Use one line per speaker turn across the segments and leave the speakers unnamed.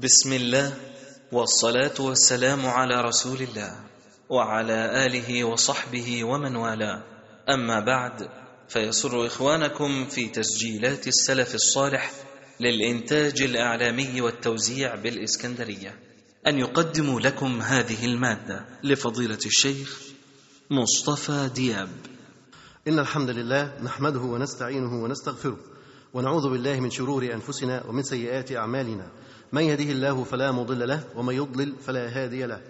بسم الله والصلاة والسلام على رسول الله وعلى آله وصحبه ومن والاه. أما بعد فيسر إخوانكم في تسجيلات السلف الصالح للإنتاج الإعلامي والتوزيع بالإسكندرية. أن يقدموا لكم هذه المادة لفضيلة الشيخ مصطفى دياب.
إن الحمد لله نحمده ونستعينه ونستغفره ونعوذ بالله من شرور أنفسنا ومن سيئات أعمالنا. من يهده الله فلا مضل له ومن يضلل فلا هادي له.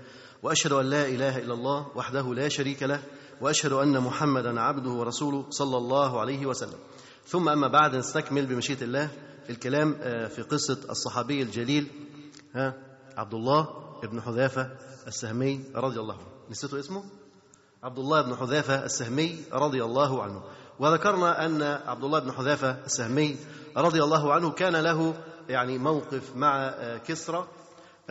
وأشهد أن لا إله إلا الله وحده لا شريك له وأشهد أن محمدا عبده ورسوله صلى الله عليه وسلم. ثم أما بعد نستكمل بمشيئة الله الكلام في قصة الصحابي الجليل ها عبد الله بن حذافة السهمي رضي الله عنه. نسيتوا اسمه؟ عبد الله بن حذافة السهمي رضي الله عنه. وذكرنا أن عبد الله بن حذافة السهمي رضي الله عنه كان له يعني موقف مع كسرى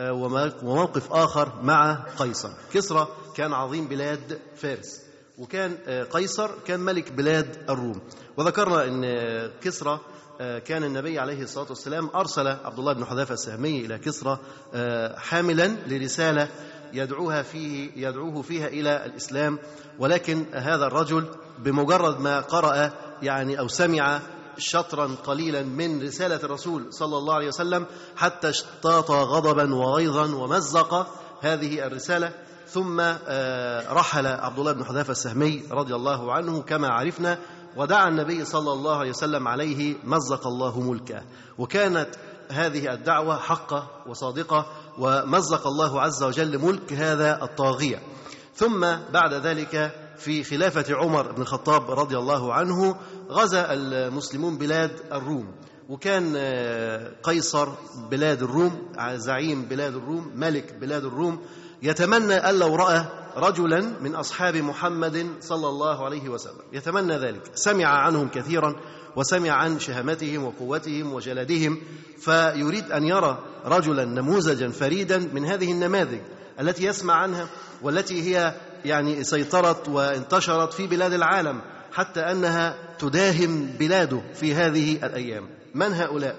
وموقف آخر مع قيصر. كسرى كان عظيم بلاد فارس وكان قيصر كان ملك بلاد الروم. وذكرنا أن كسرى كان النبي عليه الصلاة والسلام أرسل عبد الله بن حذافة السهمي إلى كسرى حاملا لرسالة يدعوها فيه يدعوه فيها إلى الإسلام. ولكن هذا الرجل بمجرد ما قرأ يعني أو سمع شطرا قليلا من رسالة الرسول صلى الله عليه وسلم حتى اشتاط غضبا وغيظا ومزق هذه الرسالة. ثم رحل عبد الله بن حذافة السهمي رضي الله عنه كما عرفنا ودعا النبي صلى الله عليه وسلم عليه مزق الله ملكه. وكانت هذه الدعوة حقة وصادقة ومزق الله عز وجل ملك هذا الطاغية. ثم بعد ذلك في خلافة عمر بن الخطاب رضي الله عنه غزا المسلمون بلاد الروم. وكان قيصر بلاد الروم زعيم بلاد الروم ملك بلاد الروم يتمنى أن لو رأى رجلا من أصحاب محمد صلى الله عليه وسلم. يتمنى ذلك. سمع عنهم كثيرا وسمع عن شهامتهم وقوتهم وجلدهم فيريد أن يرى رجلا نموذجا فريدا من هذه النماذج التي يسمع عنها والتي هي يعني سيطرت وانتشرت في بلاد العالم. حتى أنها تداهم بلاده في هذه الأيام. من هؤلاء؟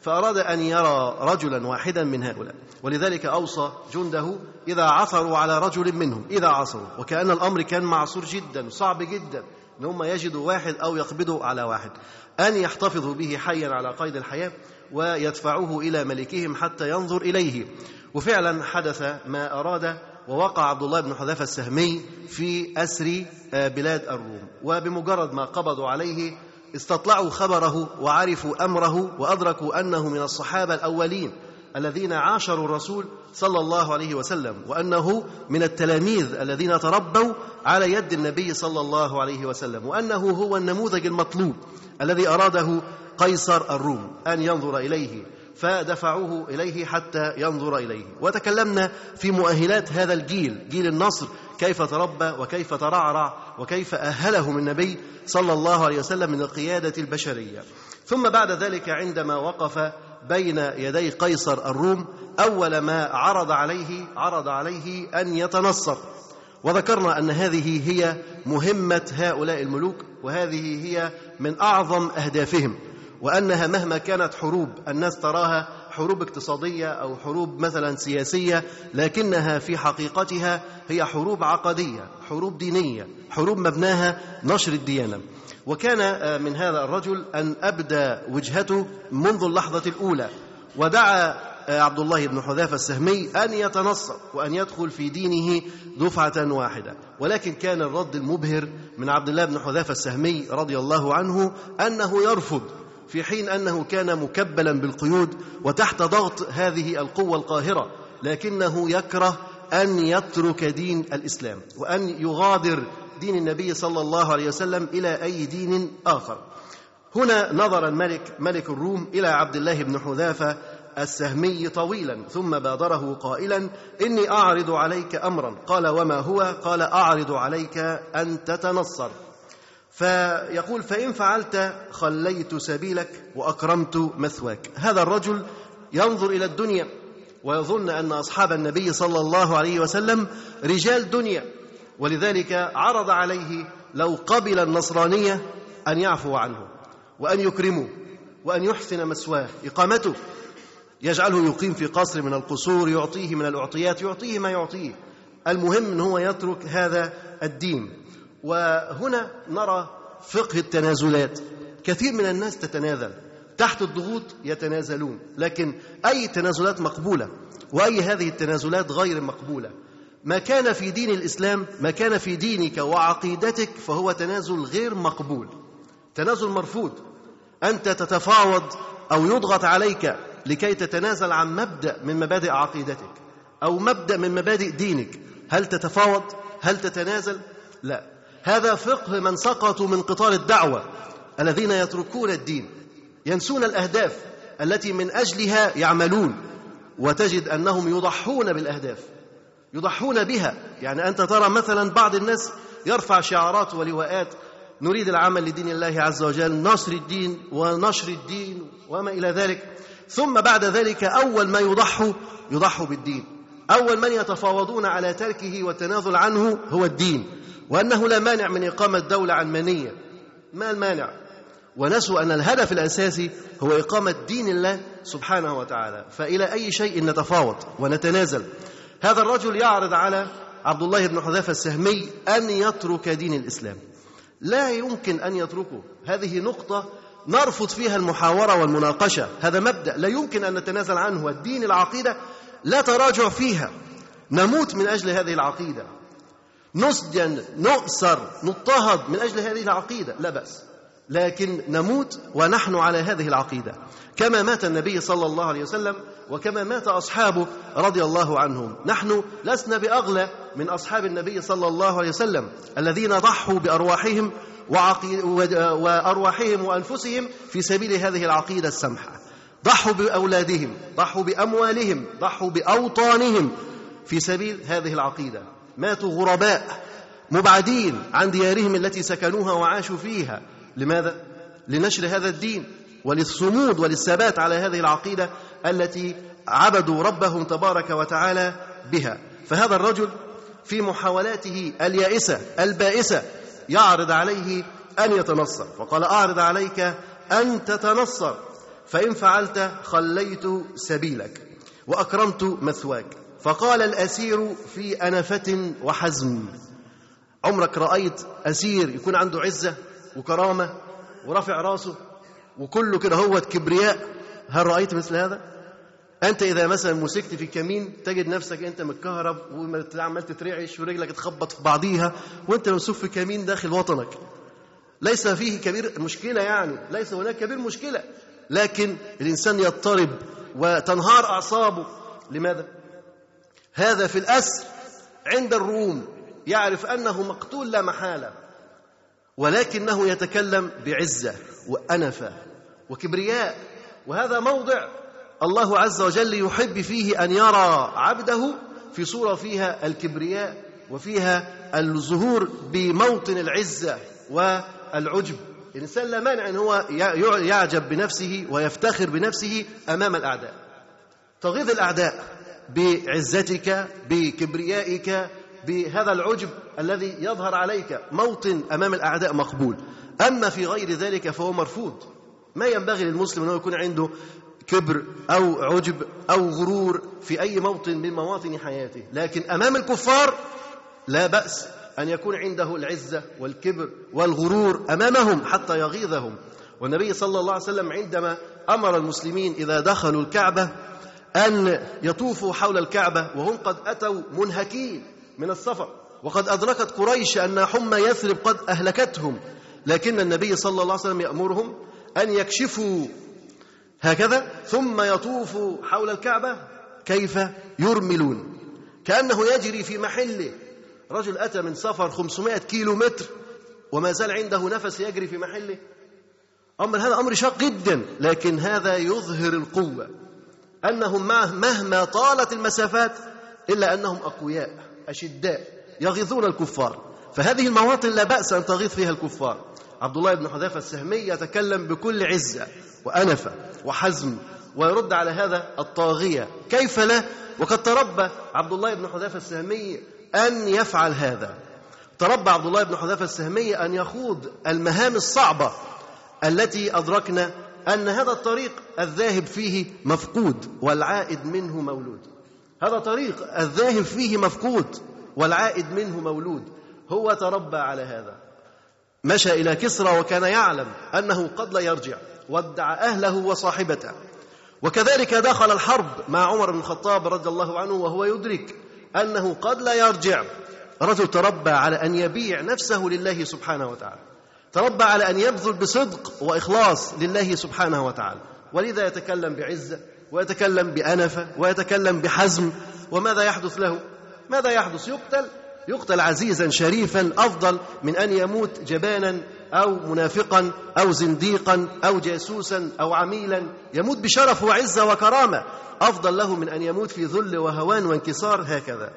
فأراد أن يرى رجلا واحدا من هؤلاء. ولذلك أوصى جنده إذا عثروا على رجل منهم إذا عثروا. وكأن الأمر كان معصور جدا صعب جدا. ان هم يجدوا واحد أو يقبضوا على واحد. أن يحتفظوا به حيا على قيد الحياة ويدفعوه إلى ملكهم حتى ينظر إليه. وفعلا حدث ما أراد ووقع عبد الله بن حذافه السهمي في أسر بلاد الروم. وبمجرد ما قبضوا عليه استطلعوا خبره وعرفوا أمره وأدركوا أنه من الصحابة الأولين الذين عاشروا الرسول صلى الله عليه وسلم وأنه من التلاميذ الذين تربوا على يد النبي صلى الله عليه وسلم وأنه هو النموذج المطلوب الذي أراده قيصر الروم أن ينظر إليه. فدفعوه إليه حتى ينظر إليه. وتكلمنا في مؤهلات هذا الجيل جيل النصر كيف تربى وكيف ترعرع وكيف اهلهم النبي صلى الله عليه وسلم من القيادة البشرية. ثم بعد ذلك عندما وقف بين يدي قيصر الروم أول ما عرض عليه عرض عليه أن يتنصر. وذكرنا أن هذه هي مهمة هؤلاء الملوك وهذه هي من أعظم أهدافهم. وأنها مهما كانت حروب الناس تراها حروب اقتصادية أو حروب مثلا سياسية لكنها في حقيقتها هي حروب عقدية حروب دينية حروب مبناها نشر الديانة. وكان من هذا الرجل أن أبدى وجهته منذ اللحظة الأولى ودعا عبد الله بن حذافه السهمي أن يتنصر وأن يدخل في دينه دفعة واحدة. ولكن كان الرد المبهر من عبد الله بن حذافه السهمي رضي الله عنه أنه يرفض في حين أنه كان مكبلا بالقيود وتحت ضغط هذه القوة القاهرة لكنه يكره أن يترك دين الإسلام وأن يغادر دين النبي صلى الله عليه وسلم إلى أي دين آخر. هنا نظر الملك ملك الروم إلى عبد الله بن حذافة السهمي طويلا ثم بادره قائلا إني أعرض عليك امرا. قال وما هو؟ قال أعرض عليك أن تتنصر. فيقول فإن فعلت خليت سبيلك وأكرمت مثواك. هذا الرجل ينظر إلى الدنيا ويظن أن أصحاب النبي صلى الله عليه وسلم رجال دنيا ولذلك عرض عليه لو قبل النصرانية أن يعفو عنه وأن يكرمه وأن يحسن مثواه. إقامته يجعله يقيم في قصر من القصور يعطيه من الأعطيات يعطيه ما يعطيه. المهم أن هو يترك هذا الدين. وهنا نرى فقه التنازلات. كثير من الناس تتنازل. تحت الضغوط يتنازلون لكن أي تنازلات مقبولة وأي هذه التنازلات غير مقبولة؟ ما كان في دين الإسلام ما كان في دينك وعقيدتك فهو تنازل غير مقبول. تنازل مرفوض. أنت تتفاوض أو يضغط عليك لكي تتنازل عن مبدأ من مبادئ عقيدتك أو مبدأ من مبادئ دينك. هل تتفاوض؟ هل تتنازل؟ لا. هذا فقه من سقطوا من قطار الدعوة الذين يتركون الدين ينسون الأهداف التي من أجلها يعملون وتجد أنهم يضحون بالأهداف يضحون بها. يعني أنت ترى مثلا بعض الناس يرفع شعارات ولواءات نريد العمل لدين الله عز وجل نصر الدين ونشر الدين وما إلى ذلك. ثم بعد ذلك أول ما يضحوا يضحوا بالدين. أول من يتفاوضون على تركه والتنازل عنه هو الدين. وأنه لا مانع من إقامة دولة علمانية ما المانع؟ ونسوا أن الهدف الأساسي هو إقامة دين الله سبحانه وتعالى. فإلى أي شيء نتفاوض ونتنازل. هذا الرجل يعرض على عبد الله بن حذافة السهمي أن يترك دين الإسلام. لا يمكن أن يتركه. هذه نقطة نرفض فيها المحاورة والمناقشة. هذا مبدأ. لا يمكن أن نتنازل عنه. الدين العقيدة لا تراجع فيها. نموت من أجل هذه العقيدة. نسجن نؤسر نضطهد من أجل هذه العقيدة. لا بأس. لكن نموت ونحن على هذه العقيدة. كما مات النبي صلى الله عليه وسلم وكما مات أصحابه رضي الله عنهم. نحن لسنا بأغلى من أصحاب النبي صلى الله عليه وسلم الذين ضحوا بأرواحهم وأرواحهم وأنفسهم في سبيل هذه العقيدة السمحة. ضحوا بأولادهم ضحوا بأموالهم ضحوا بأوطانهم في سبيل هذه العقيدة. ماتوا غرباء مبعدين عن ديارهم التي سكنوها وعاشوا فيها. لماذا؟ لنشر هذا الدين وللصمود وللثبات على هذه العقيدة التي عبدوا ربهم تبارك وتعالى بها. فهذا الرجل في محاولاته اليائسة البائسة يعرض عليه أن يتنصر. وقال أعرض عليك أن تتنصر. فإن فعلت خليت سبيلك وأكرمت مثواك. فقال الأسير في أنفة وحزم عمرك رأيت أسير يكون عنده عزة وكرامة ورافع راسه وكله كده هو كبرياء هل رأيت مثل هذا؟ أنت إذا مثلا مسكت في كمين تجد نفسك أنت متكهرب وعمال تترعش ورجلك تخبط في بعضيها وأنت ممسوك في كمين داخل وطنك ليس فيه كبير مشكلة يعني ليس هناك كبير مشكلة لكن الإنسان يضطرب وتنهار أعصابه لماذا؟ هذا في الأسر عند الروم يعرف أنه مقتول لا محالة ولكنه يتكلم بعزة وأنفة وكبرياء وهذا موضع الله عز وجل يحب فيه أن يرى عبده في صورة فيها الكبرياء وفيها الظهور بموطن العزة والعجب. الإنسان لا مانع أن هو يعجب بنفسه ويفتخر بنفسه أمام الأعداء. تغيظ الأعداء بعزتك بكبريائك بهذا العجب الذي يظهر عليك. موطن أمام الأعداء مقبول. أما في غير ذلك فهو مرفوض. ما ينبغي للمسلم انه يكون عنده كبر أو عجب أو غرور في أي موطن من مواطن حياته. لكن أمام الكفار لا بأس أن يكون عنده العزة والكبر والغرور أمامهم حتى يغيظهم. والنبي صلى الله عليه وسلم عندما أمر المسلمين إذا دخلوا الكعبة أن يطوفوا حول الكعبة وهم قد أتوا منهكين من السفر. وقد أدركت قريش أن حمى يثرب قد أهلكتهم. لكن النبي صلى الله عليه وسلم يأمرهم أن يكشفوا هكذا ثم يطوفوا حول الكعبة كيف يرملون. كأنه يجري في محله. رجل أتى من سفر 500 كيلو متر وما زال عنده نفس يجري في محله. أمر هذا أمر شاق جدا لكن هذا يظهر القوة. أنهم مهما طالت المسافات إلا أنهم أقوياء أشداء يغيظون الكفار. فهذه المواطن لا بأس أن تغيظ فيها الكفار. عبد الله بن حذافة السهمي يتكلم بكل عزة وأنفة وحزم ويرد على هذا الطاغية. كيف لا؟ وقد تربى عبد الله بن حذافة السهمي أن يفعل هذا. تربى عبد الله بن حذافة السهمي أن يخوض المهام الصعبة التي أدركنا أن هذا الطريق الذاهب فيه مفقود والعائد منه مولود. هذا طريق الذاهب فيه مفقود والعائد منه مولود. هو تربى على هذا. مشى إلى كسرى وكان يعلم أنه قد لا يرجع. ودع أهله وصاحبته. وكذلك دخل الحرب مع عمر بن الخطاب رضي الله عنه وهو يدرك أنه قد لا يرجع. رجل تربى على أن يبيع نفسه لله سبحانه وتعالى. تربى على أن يبذل بصدق وإخلاص لله سبحانه وتعالى. ولذا يتكلم بعزة ويتكلم بأنفة ويتكلم بحزم. وماذا يحدث له؟ ماذا يحدث؟ يقتل يقتل عزيزا شريفا أفضل من أن يموت جبانا أو منافقا أو زنديقا أو جاسوسا أو عميلا. يموت بشرف وعزة وكرامة. أفضل له من أن يموت في ذل وهوان وانكسار هكذا.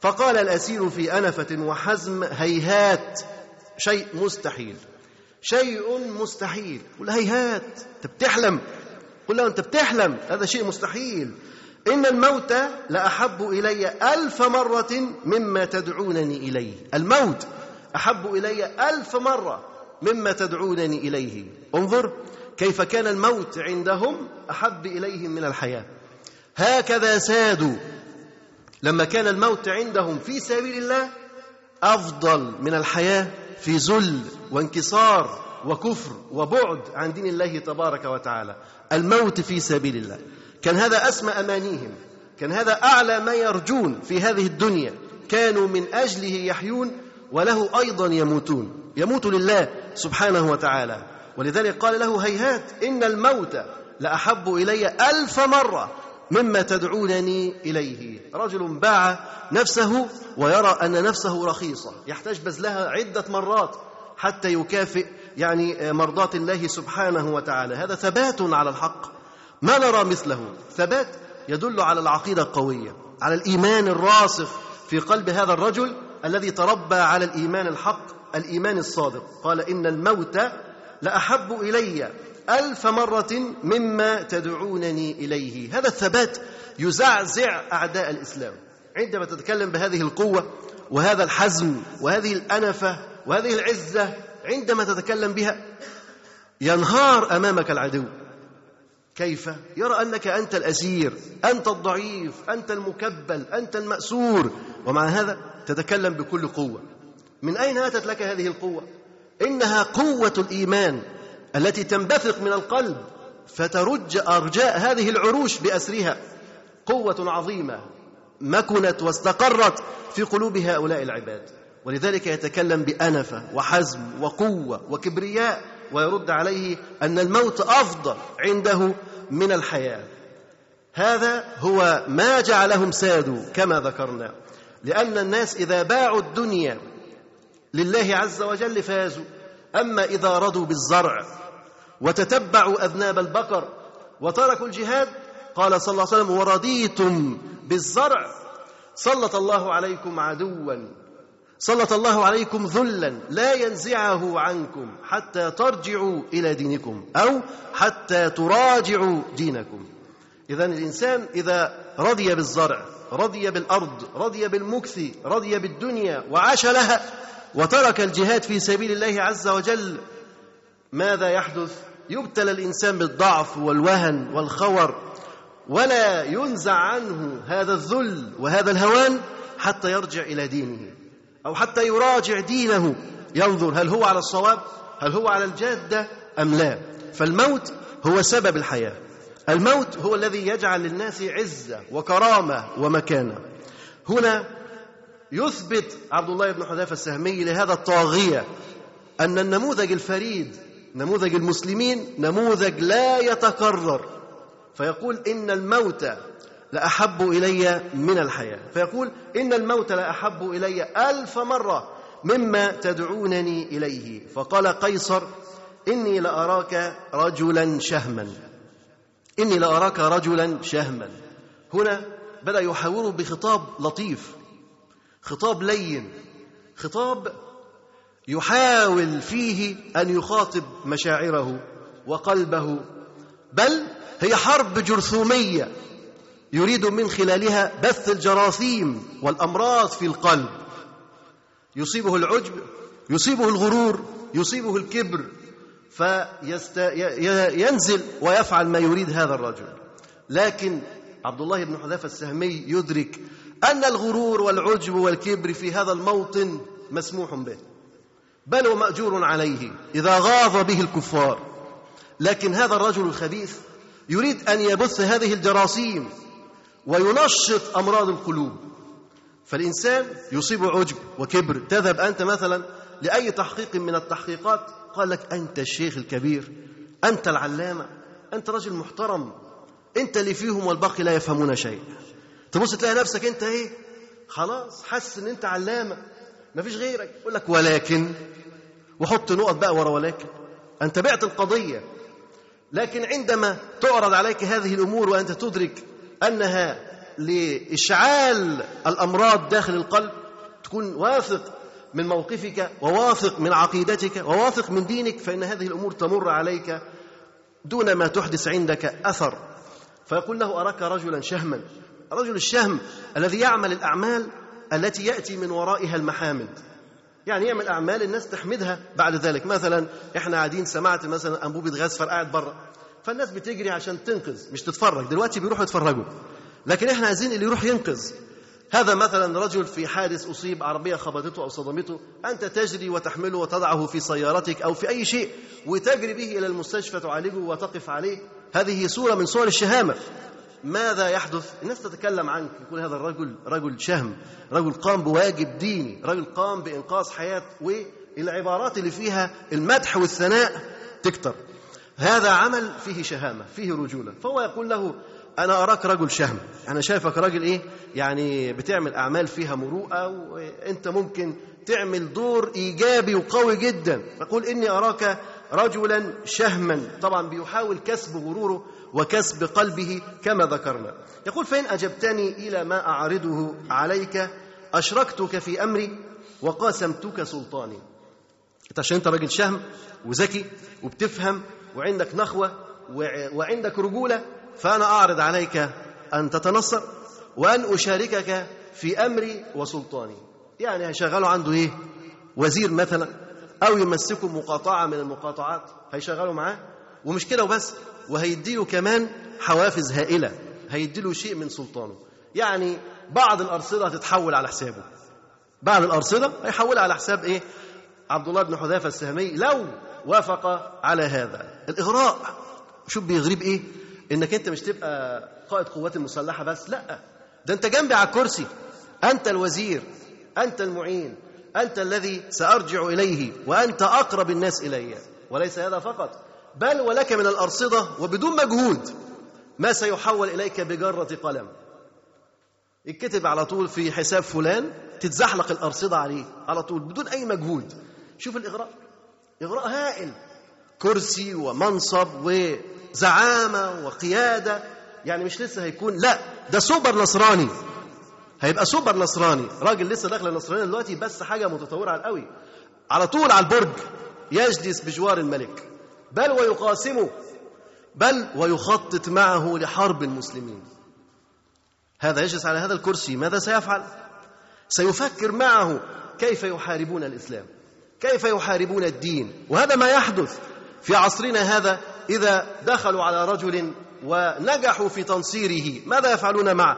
فقال الأسير في أنفة وحزم هيهات. شيء مستحيل. شيء مستحيل. قل هيهات أنت بتحلم. قل له أنت بتحلم. هذا شيء مستحيل. إن الموت لأحب إلي ألف مرة مما تدعونني إليه. الموت أحب إلي ألف مرة مما تدعونني إليه. انظر كيف كان الموت عندهم أحب إليهم من الحياة. هكذا سادوا. لما كان الموت عندهم في سبيل الله أفضل من الحياة. في ذل وانكسار وكفر وبعد عن دين الله تبارك وتعالى. الموت في سبيل الله. كان هذا أسمى أمانيهم. كان هذا أعلى ما يرجون في هذه الدنيا. كانوا من أجله يحيون وله أيضا يموتون. يموت لله سبحانه وتعالى. ولذلك قال له هيهات إن الموت لأحب إلي ألف مرة. مما تدعونني إليه. رجل باع نفسه ويرى أن نفسه رخيصة يحتاج بذلها عدة مرات حتى يكافئ يعني مرضاة الله سبحانه وتعالى. هذا ثبات على الحق. ما نرى مثله؟ ثبات يدل على العقيدة القوية على الإيمان الراسخ في قلب هذا الرجل الذي تربى على الإيمان الحق الإيمان الصادق. قال إن الموت لأحب إلي ألف مرة مما تدعونني إليه. هذا الثبات يزعزع أعداء الإسلام. عندما تتكلم بهذه القوة وهذا الحزم وهذه الأنفة وهذه العزة عندما تتكلم بها ينهار أمامك العدو. كيف؟ يرى أنك أنت الأسير أنت الضعيف أنت المكبل أنت المأسور. ومع هذا تتكلم بكل قوة. من أين أتت لك هذه القوة؟ إنها قوة الإيمان. التي تنبثق من القلب فترج أرجاء هذه العروش بأسرها. قوة عظيمة مكنت واستقرت في قلوب هؤلاء العباد. ولذلك يتكلم بانفه وحزم وقوة وكبرياء ويرد عليه أن الموت أفضل عنده من الحياة. هذا هو ما جعلهم سادوا كما ذكرنا. لأن الناس إذا باعوا الدنيا لله عز وجل فازوا. أما إذا رضوا بالزرع وتتبعوا أذناب البقر وتركوا الجهاد. قال صلى الله عليه وسلم ورضيتم بالزرع. سلط الله عليكم عدوا. سلط الله عليكم ذلا. لا ينزعه عنكم حتى ترجعوا إلى دينكم أو حتى تراجعوا دينكم. اذا الإنسان إذا رضي بالزرع رضي بالأرض رضي بالمكث رضي بالدنيا وعاش لها وترك الجهاد في سبيل الله عز وجل ماذا يحدث؟ يبتلى الإنسان بالضعف والوهن والخور ولا ينزع عنه هذا الذل وهذا الهوان حتى يرجع إلى دينه أو حتى يراجع دينه ينظر هل هو على الصواب هل هو على الجادة أم لا. فالموت هو سبب الحياة. الموت هو الذي يجعل للناس عزة وكرامة ومكانة. هنا يثبت عبد الله بن حذافة السهمي لهذا الطاغية أن النموذج الفريد نموذج المسلمين نموذج لا يتكرر. فيقول إن الموت لأحب إلي من الحياة. فيقول إن الموت لأحب إلي ألف مرة مما تدعونني إليه. فقال قيصر إني لأراك رجلا شهما. إني لأراك رجلا شهما. هنا بدأ يحاوره بخطاب لطيف خطاب لين خطاب يحاول فيه أن يخاطب مشاعره وقلبه بل هي حرب جرثومية يريد من خلالها بث الجراثيم والأمراض في القلب. يصيبه العجب يصيبه الغرور يصيبه الكبر فينزل ويفعل ما يريد هذا الرجل. لكن عبد الله بن حذافة السهمي يدرك أن الغرور والعجب والكبر في هذا الموطن مسموح به. بل ومأجور عليه إذا غاض به الكفار. لكن هذا الرجل الخبيث يريد أن يبث هذه الجراثيم وينشط أمراض القلوب. فالإنسان يصيب عجب وكبر. تذهب أنت مثلا لأي تحقيق من التحقيقات قال لك أنت الشيخ الكبير أنت العلامة أنت رجل محترم أنت اللي فيهم والباقي لا يفهمون شيء تبص تلاقي نفسك أنت إيه؟ خلاص حس أن أنت علامة. ما فيش غيرك. يقول لك ولكن وحط نقط بقى ورا ولكن. أنت بعت القضية. لكن عندما تعرض عليك هذه الأمور وأنت تدرك أنها لإشعال الأمراض داخل القلب تكون واثق من موقفك وواثق من عقيدتك وواثق من دينك فإن هذه الأمور تمر عليك دون ما تحدث عندك أثر. فيقول له أراك رجلا شهما. رجل الشهم الذي يعمل الأعمال التي يأتي من ورائها المحامد. يعني يعمل أعمال الناس تحمدها بعد ذلك. مثلا إحنا قاعدين سمعت مثلا أنبوبة غاز فرقعت بره فالناس بتجري عشان تنقذ مش تتفرج. دلوقتي بيروحوا يتفرجوا. لكن إحنا عايزين اللي يروح ينقذ. هذا مثلا رجل في حادث أصيب عربية خبطته أو صدمته. أنت تجري وتحمله وتضعه في سيارتك أو في أي شيء وتجري به إلى المستشفى تعالجه وتقف عليه. هذه صورة من صور الشهامة. ماذا يحدث؟ الناس تتكلم عنك يقول هذا الرجل رجل شهم رجل قام بواجب ديني رجل قام بإنقاذ حياة والعبارات اللي فيها المدح والثناء تكتر. هذا عمل فيه شهامة فيه رجولة. فهو يقول له أنا أراك رجل شهم. أنا شايفك راجل إيه؟ يعني بتعمل أعمال فيها مروءة وأنت ممكن تعمل دور إيجابي وقوي جدا. فقول إني أراك رجلا شهما. طبعا بيحاول كسب غروره وكسب قلبه كما ذكرنا. يقول فإن أجبتني إلى ما أعرضه عليك أشركتك في أمري وقاسمتك سلطاني. إنت عشان أنت راجل شهم وذكي وبتفهم وعندك نخوة وعندك رجولة فأنا أعرض عليك أن تتنصر وأن أشاركك في أمري وسلطاني. يعني هيشغلوا عنده إيه؟ وزير مثلا. أو يمسكوا مقاطعة من المقاطعات. هيشغلوا معاه؟ ومش كده وبس. وهيديله كمان حوافز هائلة. هيديله شيء من سلطانه. يعني بعض الأرصدة هتتحول على حسابه. بعض الأرصدة هيحولها على حساب إيه؟ عبد الله بن حذافة السهمي. لو وافق على هذا. الإغراء. شوف بيغريب إيه؟ إنك أنت مش تبقى قائد قوات المسلحة بس. لأ. ده أنت جنبي على الكرسي. أنت الوزير. أنت المعين. أنت الذي سأرجع إليه وأنت أقرب الناس إلي. وليس هذا فقط بل ولك من الأرصدة وبدون مجهود ما سيحول إليك بجرة قلم. يتكتب على طول في حساب فلان تتزحلق الأرصدة عليه على طول بدون أي مجهود. شوف الإغراء. إغراء هائل. كرسي ومنصب وزعامة وقيادة. يعني مش لسه هيكون لا ده سوبر نصراني. هيبقى سوبر نصراني. راجل لسه داخل النصرانية دلوقتي بس حاجة متطورة على القوي على طول على البرج يجلس بجوار الملك. بل ويقاسمه. بل ويخطط معه لحرب المسلمين. هذا يجلس على هذا الكرسي. ماذا سيفعل؟ سيفكر معه كيف يحاربون الإسلام كيف يحاربون الدين. وهذا ما يحدث في عصرنا هذا إذا دخلوا على رجل ونجحوا في تنصيره. ماذا يفعلون معه؟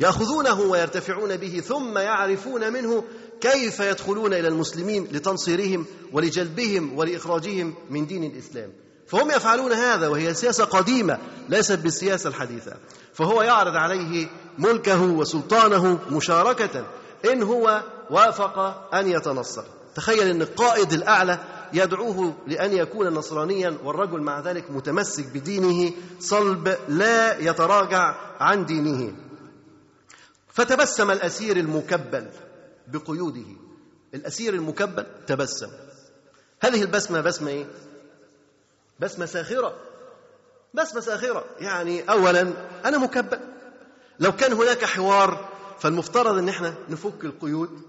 يأخذونه ويرتفعون به ثم يعرفون منه كيف يدخلون إلى المسلمين لتنصيرهم ولجلبهم ولإخراجهم من دين الإسلام. فهم يفعلون هذا وهي سياسة قديمة ليست بالسياسة الحديثة. فهو يعرض عليه ملكه وسلطانه مشاركة إن هو وافق أن يتنصر. تخيل إن القائد الأعلى يدعوه لأن يكون نصرانيا والرجل مع ذلك متمسك بدينه صلب لا يتراجع عن دينه. فتبسم الأسير المكبل بقيوده. الأسير المكبل تبسم. هذه البسمة بسمة إيه؟ بسمة ساخرة. بسمة ساخرة. يعني اولا أنا مكبل. لو كان هناك حوار فالمفترض إن إحنا نفك القيود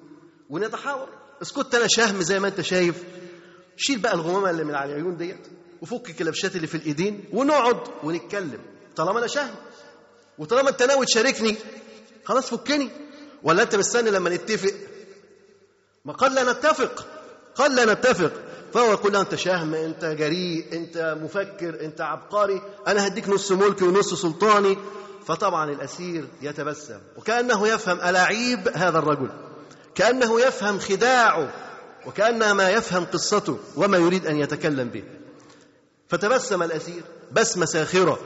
ونتحاور. اسكت أنا شهم زي ما أنت شايف. شيل بقى الغمامة اللي من على العيون ديت وفك الكلبشات اللي في الإيدين ونقعد ونتكلم. طالما أنا شهم وطالما أنت ناوي تشاركني خلاص فكني. ولا انت مستني لما نتفق؟ ما قال لا نتفق. قال لا نتفق. فهو يقول له انت شهم انت جريء انت مفكر انت عبقري. أنا هديك نص ملكي ونص سلطاني. فطبعا الأسير يتبسم. وكأنه يفهم ألاعيب هذا الرجل. كأنه يفهم خداعه. وكأنما يفهم قصته. وما يريد أن يتكلم به. فتبسم الأسير بسمة ساخرة.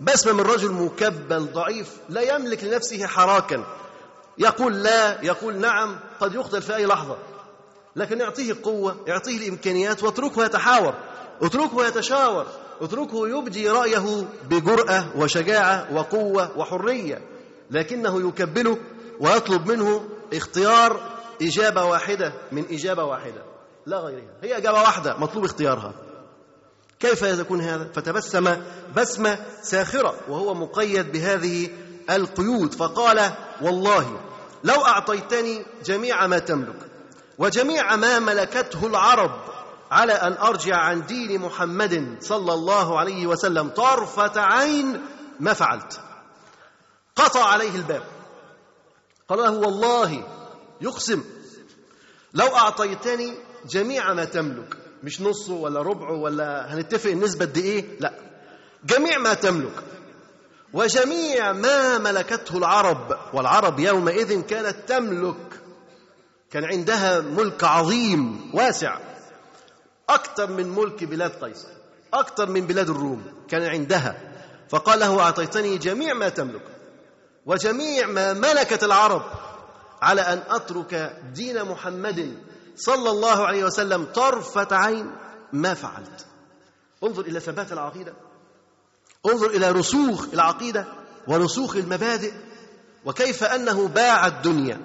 بسمه من رجل مكبل ضعيف لا يملك لنفسه حراكا. يقول لا يقول نعم قد يقتل في أي لحظة. لكن اعطيه القوه اعطيه الإمكانيات واتركه يتحاور اتركه يتشاور اتركه يبدي رأيه بجرأة وشجاعة وقوة وحرية. لكنه يكبله ويطلب منه اختيار إجابة واحدة من إجابة واحدة. لا غيرها. هي إجابة واحدة مطلوب اختيارها. كيف يكون هذا؟ فتبسم بسمه ساخرة وهو مقيد بهذه القيود. فقال والله لو أعطيتني جميع ما تملك وجميع ما ملكته العرب على أن أرجع عن دين محمد صلى الله عليه وسلم طرفة عين ما فعلت. قطع عليه الباب. قال له والله يقسم لو أعطيتني جميع ما تملك مش نصه ولا ربعه ولا هنتفق النسبة قد إيه؟ لا. جميع ما تملك وجميع ما ملكته العرب والعرب يومئذ كانت تملك كان عندها ملك عظيم واسع. أكثر من ملك بلاد قيصر أكثر من بلاد الروم كان عندها. فقال له أعطيتني جميع ما تملك وجميع ما ملكت العرب على أن أترك دين محمد صلى الله عليه وسلم طرفة عين ما فعلت. انظر إلى ثبات العقيدة. انظر إلى رسوخ العقيدة ورسوخ المبادئ وكيف أنه باع الدنيا.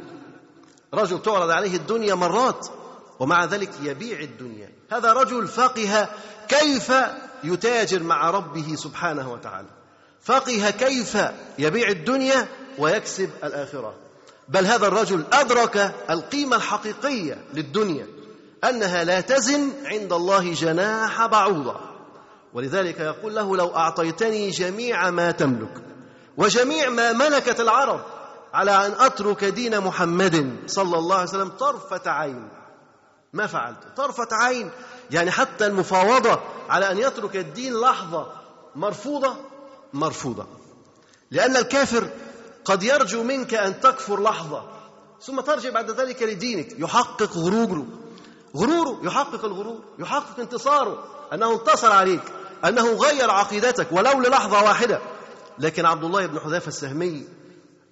رجل تعرض عليه الدنيا مرات ومع ذلك يبيع الدنيا. هذا رجل فقه كيف يتاجر مع ربه سبحانه وتعالى. فقه كيف يبيع الدنيا ويكسب الآخرة. بل هذا الرجل أدرك القيمة الحقيقية للدنيا أنها لا تزن عند الله جناح بعوضة. ولذلك يقول له لو أعطيتني جميع ما تملك وجميع ما ملكت العرب على أن أترك دين محمد صلى الله عليه وسلم طرفة عين. ما فعلت؟ طرفة عين يعني حتى المفاوضة على أن يترك الدين لحظة مرفوضة؟ مرفوضة. لأن الكافر قد يرجو منك أن تكفر لحظة. ثم ترجع بعد ذلك لدينك. يحقق غروره. غروره. يحقق الغرور. يحقق انتصاره. أنه انتصر عليك. أنه غير عقيدتك. ولو للحظة واحدة. لكن عبد الله بن حذافه السهمي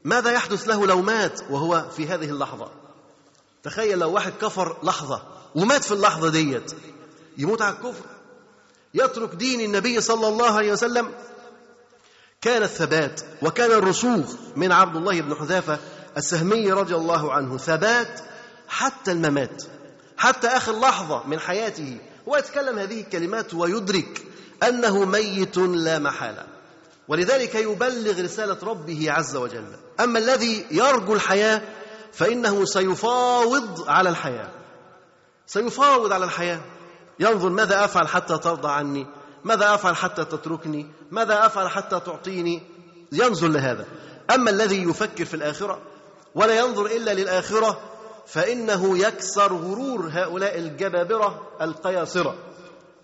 ماذا يحدث له لو مات وهو في هذه اللحظة؟ تخيل لو واحد كفر لحظة ومات في اللحظة ديت. يموت على الكفر. يترك دين النبي صلى الله عليه وسلم كان الثبات وكان الرسوخ من عبد الله بن حذافة السهمي رضي الله عنه ثبات حتى الممات حتى آخر لحظة من حياته هو يتكلم هذه الكلمات ويدرك أنه ميت لا محالة. ولذلك يبلغ رسالة ربه عز وجل. أما الذي يرجو الحياة فإنه سيفاوض على الحياة. سيفاوض على الحياة. ينظر ماذا أفعل حتى ترضى عني؟ ماذا أفعل حتى تتركني؟ ماذا أفعل حتى تعطيني؟ ينظر لهذا. أما الذي يفكر في الآخرة ولا ينظر إلا للآخرة فإنه يكسر غرور هؤلاء الجبابرة القياصرة.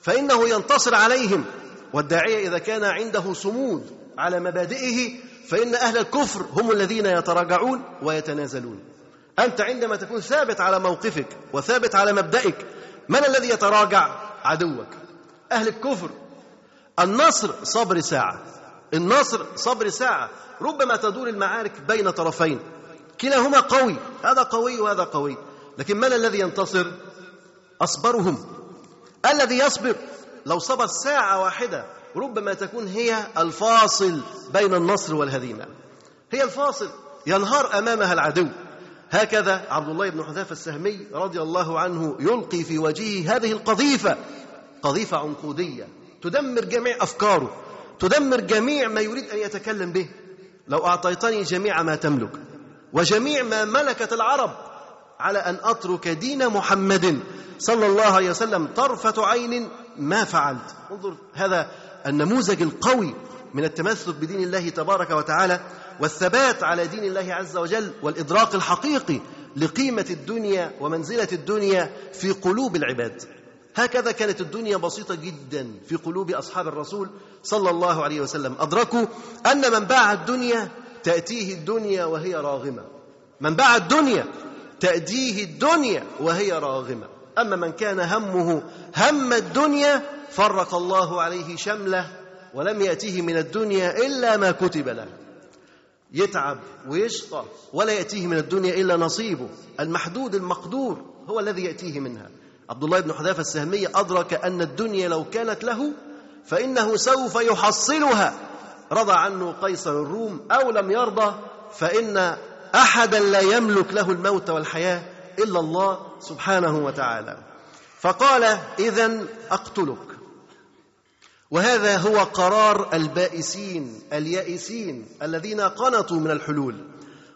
فإنه ينتصر عليهم. والداعية إذا كان عنده صمود على مبادئه فإن أهل الكفر هم الذين يتراجعون ويتنازلون. أنت عندما تكون ثابت على موقفك وثابت على مبدئك من الذي يتراجع؟ عدوك. أهل الكفر النصر صبر ساعة. النصر صبر ساعة. ربما تدور المعارك بين طرفين. كلاهما قوي. هذا قوي وهذا قوي. لكن من الذي ينتصر؟ أصبرهم. الذي يصبر. لو صبر ساعة واحدة ربما تكون هي الفاصل بين النصر والهزيمة. هي الفاصل. ينهار أمامها العدو. هكذا عبد الله بن حذافة السهمي رضي الله عنه يلقي في وجهه هذه القذيفة. قذيفة عنقودية. تدمر جميع أفكاره تدمر جميع ما يريد أن يتكلم به. لو أعطيتني جميع ما تملك وجميع ما ملكت العرب على أن أترك دين محمد صلى الله عليه وسلم طرفة عين ما فعلت. انظر هذا النموذج القوي من التمسك بدين الله تبارك وتعالى والثبات على دين الله عز وجل والإدراك الحقيقي لقيمة الدنيا ومنزلة الدنيا في قلوب العباد. هكذا كانت الدنيا بسيطة جدا في قلوب أصحاب الرسول صلى الله عليه وسلم. أدركوا أن من باع الدنيا تأتيه الدنيا وهي راغمة. من باع الدنيا تأتيه الدنيا وهي راغمة. أما من كان همه هم الدنيا فرق الله عليه شمله ولم يأتيه من الدنيا إلا ما كتب له. يتعب ويشقى ولا يأتيه من الدنيا إلا نصيبه. المحدود المقدور هو الذي يأتيه منها. عبد الله بن حذافة السهمي أدرك أن الدنيا لو كانت له فإنه سوف يحصلها. رضى عنه قيصر الروم أو لم يرضى فإن أحدا لا يملك له الموت والحياة إلا الله سبحانه وتعالى. فقال إذا أقتلك. وهذا هو قرار البائسين اليائسين الذين قنطوا من الحلول.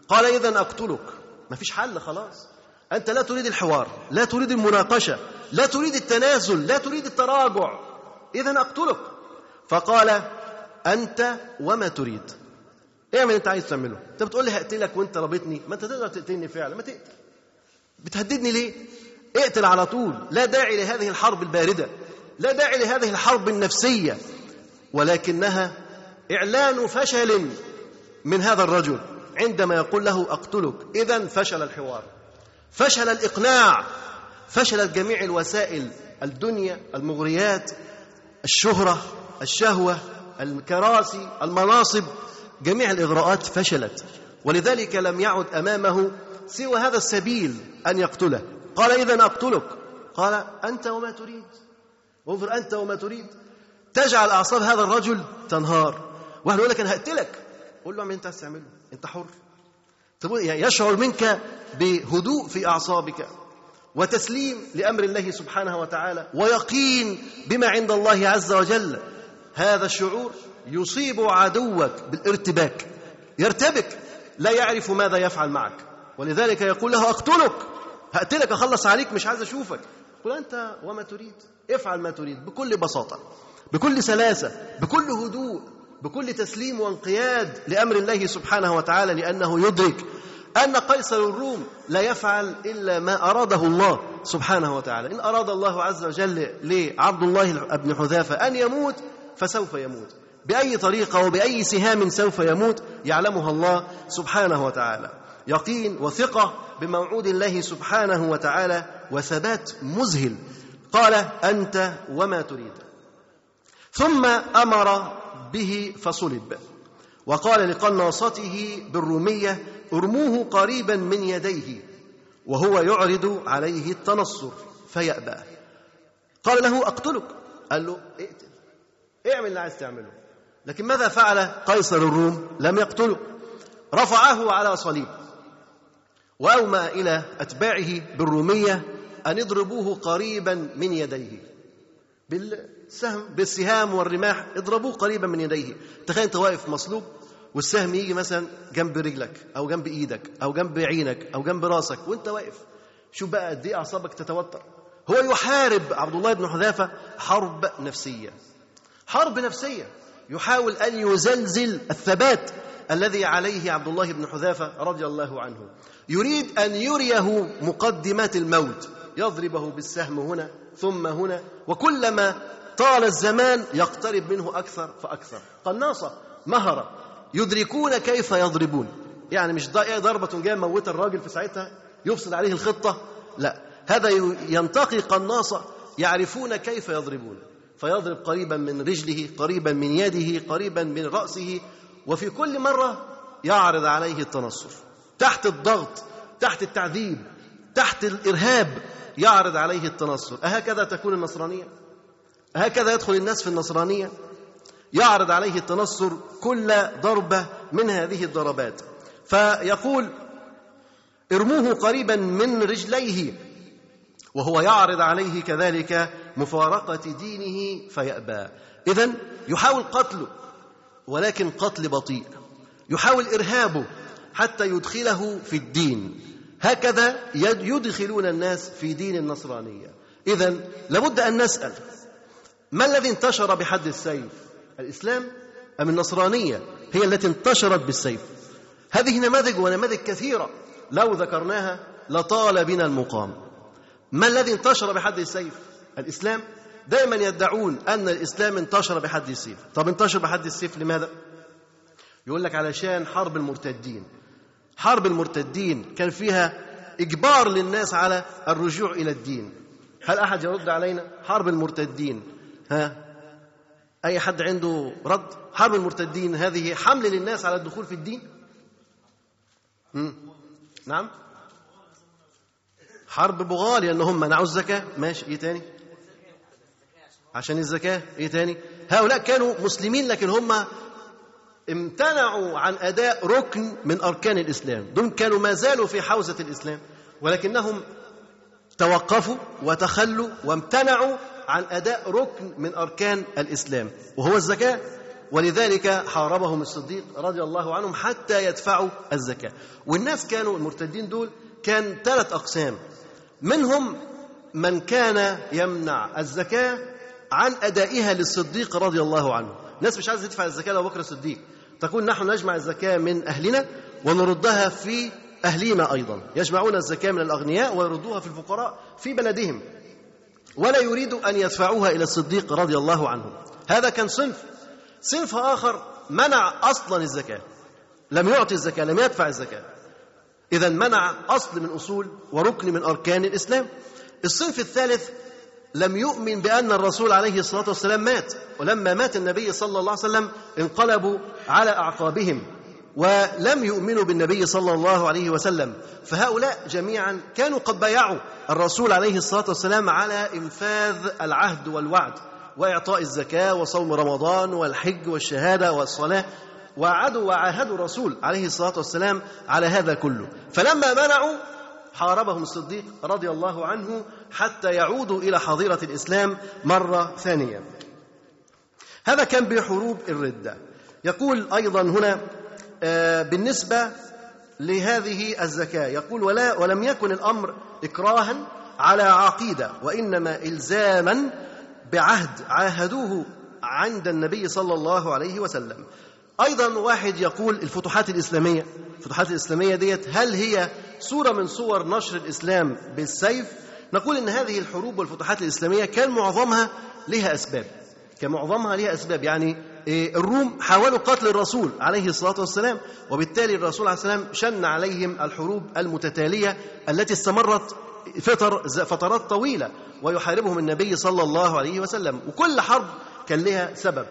قال إذا أقتلك. ما فيش حل خلاص. أنت لا تريد الحوار لا تريد المناقشة لا تريد التنازل لا تريد التراجع. إذا أقتلك. فقال أنت وما تريد. اعمل أنت عايز تعمله. انت بتقول لي هقتلك وأنت رابطني؟ ما أنت تقدر تقتلني فعلا. ما تقتل بتهددني ليه؟ اقتل على طول. لا داعي لهذه الحرب الباردة. لا داعي لهذه الحرب النفسية. ولكنها إعلان فشل من هذا الرجل. عندما يقول له أقتلك اذا فشل الحوار. فشل الإقناع فشلت جميع الوسائل الدنيا المغريات الشهرة الشهوة الكراسي المناصب جميع الإغراءات فشلت. ولذلك لم يعد أمامه سوى هذا السبيل أن يقتله. قال اذا أقتلك. قال أنت وما تريد. انظر أنت وما تريد. تجعل أعصاب هذا الرجل تنهار. واحد يقول لك أنا هقتلك قول له أعمل أنت عايز تعمله أنت حر. يشعر منك بهدوء في أعصابك وتسليم لأمر الله سبحانه وتعالى ويقين بما عند الله عز وجل. هذا الشعور يصيب عدوك بالارتباك. يرتبك. لا يعرف ماذا يفعل معك. ولذلك يقول له أقتلك. هقتلك أخلص عليك مش عايز أشوفك. قل أنت وما تريد؟ افعل ما تريد بكل بساطة بكل سلاسة بكل هدوء. بكل تسليم وانقياد لأمر الله سبحانه وتعالى لأنه يدرك أن قيصر الروم لا يفعل إلا ما أراده الله سبحانه وتعالى. إن أراد الله عز وجل لعبد الله بن حذافة أن يموت فسوف يموت. بأي طريقة وبأي سهام سوف يموت يعلمها الله سبحانه وتعالى. يقين وثقة بموعود الله سبحانه وتعالى وثبات مذهل. قال أنت وما تريد. ثم أمر به فصلب. وقال لقناصته بالرومية ارموه قريبا من يديه وهو يعرض عليه التنصر فيأبى. قال له أقتلك؟ قال له اقتل. اعمل اللي عايز تعمله. لكن ماذا فعل قيصر الروم؟ لم يقتله رفعه على صليب. واومى إلى أتباعه بالرومية أن اضربوه قريبا من يديه. بالسهم بالسهام والرماح اضربوه قريبا من يديه. تخيل انت واقف مصلوب والسهم يجي مثلا جنب رجلك أو جنب إيدك أو جنب عينك أو جنب رأسك وانت واقف. شوف بقى قد إيه أعصابك تتوتر. هو يحارب عبد الله بن حذافة حرب نفسية. حرب نفسية. يحاول أن يزلزل الثبات الذي عليه عبد الله بن حذافة رضي الله عنه. يريد أن يريه مقدمات الموت. يضربه بالسهم هنا ثم هنا وكلما طال الزمان يقترب منه أكثر فأكثر. قناصة مهرة يدركون كيف يضربون. يعني مش ضربة جاية موت الراجل في ساعتها يفسد عليه الخطة؟ لا. هذا ينتقي قناصة يعرفون كيف يضربون. فيضرب قريبا من رجله قريبا من يده قريبا من رأسه وفي كل مرة يعرض عليه التنصر. تحت الضغط تحت التعذيب تحت الإرهاب يعرض عليه التنصر. أهكذا تكون النصرانية؟ هكذا يدخل الناس في النصرانية يعرض عليه التنصر كل ضربة من هذه الضربات. فيقول ارموه قريبا من رجليه. وهو يعرض عليه كذلك مفارقة دينه فيأبى. إذا يحاول قتله ولكن قتل بطيء. يحاول إرهابه حتى يدخله في الدين. هكذا يدخلون الناس في دين النصرانية. إذا لابد أن نسأل ما الذي انتشر بحد السيف؟ الإسلام أم النصرانية هي التي انتشرت بالسيف؟ هذه نماذج ونماذج كثيرة. لو ذكرناها لطال بنا المقام. ما الذي انتشر بحد السيف؟ الإسلام. دائما يدعون أن الإسلام انتشر بحد السيف. طب انتشر بحد السيف لماذا؟ يقول لك علشان حرب المرتدين. حرب المرتدين كان فيها إجبار للناس على الرجوع إلى الدين. هل أحد يرد علينا؟ حرب المرتدين. ها؟ أي حد عنده رد؟ حرب المرتدين هذه حمل للناس على الدخول في الدين؟ مم. نعم؟ حرب بغال لأن هم منعوا الزكاة. ماشي. إيه تاني؟ عشان الزكاة. إيه تاني؟ هؤلاء كانوا مسلمين لكن هم امتنعوا عن أداء ركن من أركان الإسلام. دول كانوا ما زالوا في حوزة الإسلام ولكنهم توقفوا وتخلوا وامتنعوا عن أداء ركن من أركان الإسلام وهو الزكاة. ولذلك حاربهم الصديق رضي الله عنهم حتى يدفعوا الزكاة. والناس كانوا المرتدين دول كان ثلاث أقسام. منهم من كان يمنع الزكاة عن أدائها للصديق رضي الله عنه. ناس مش عايزة تدفع الزكاة لأبو بكر الصديق. تقول نحن نجمع الزكاة من أهلنا ونردها في أهلنا أيضا. يجمعون الزكاة من الأغنياء ويردوها في الفقراء في بلدهم. ولا يريد أن يدفعوها إلى الصديق رضي الله عنه. هذا كان صنف. صنف آخر منع أصلا الزكاة. لم يعطي الزكاة لم يدفع الزكاة. إذا منع أصل من أصول وركن من أركان الإسلام. الصنف الثالث لم يؤمن بأن الرسول عليه الصلاة والسلام مات. ولما مات النبي صلى الله عليه وسلم انقلبوا على أعقابهم. ولم يؤمنوا بالنبي صلى الله عليه وسلم. فهؤلاء جميعا كانوا قد بايعوا الرسول عليه الصلاة والسلام على إنفاذ العهد والوعد وإعطاء الزكاة وصوم رمضان والحج والشهادة والصلاة وعدوا وعاهدوا الرسول عليه الصلاة والسلام على هذا كله. فلما منعوا حاربهم الصديق رضي الله عنه حتى يعودوا إلى حظيرة الإسلام مرة ثانية. هذا كان بحروب الردة. يقول أيضا هنا بالنسبة لهذه الزكاة. يقول ولا ولم يكن الأمر إكراها على عقيدة وإنما إلزاما بعهد عاهدوه عند النبي صلى الله عليه وسلم. أيضا واحد يقول الفتوحات الإسلامية الفتوحات الإسلامية ديت هل هي صورة من صور نشر الإسلام بالسيف؟ نقول إن هذه الحروب والفتوحات الإسلامية كان معظمها لها أسباب. كان معظمها لها أسباب. يعني الروم حاولوا قتل الرسول عليه الصلاة والسلام وبالتالي الرسول عليه السلام شن عليهم الحروب المتتالية التي استمرت فتر فترات طويلة ويحاربهم النبي صلى الله عليه وسلم وكل حرب كان لها سبب.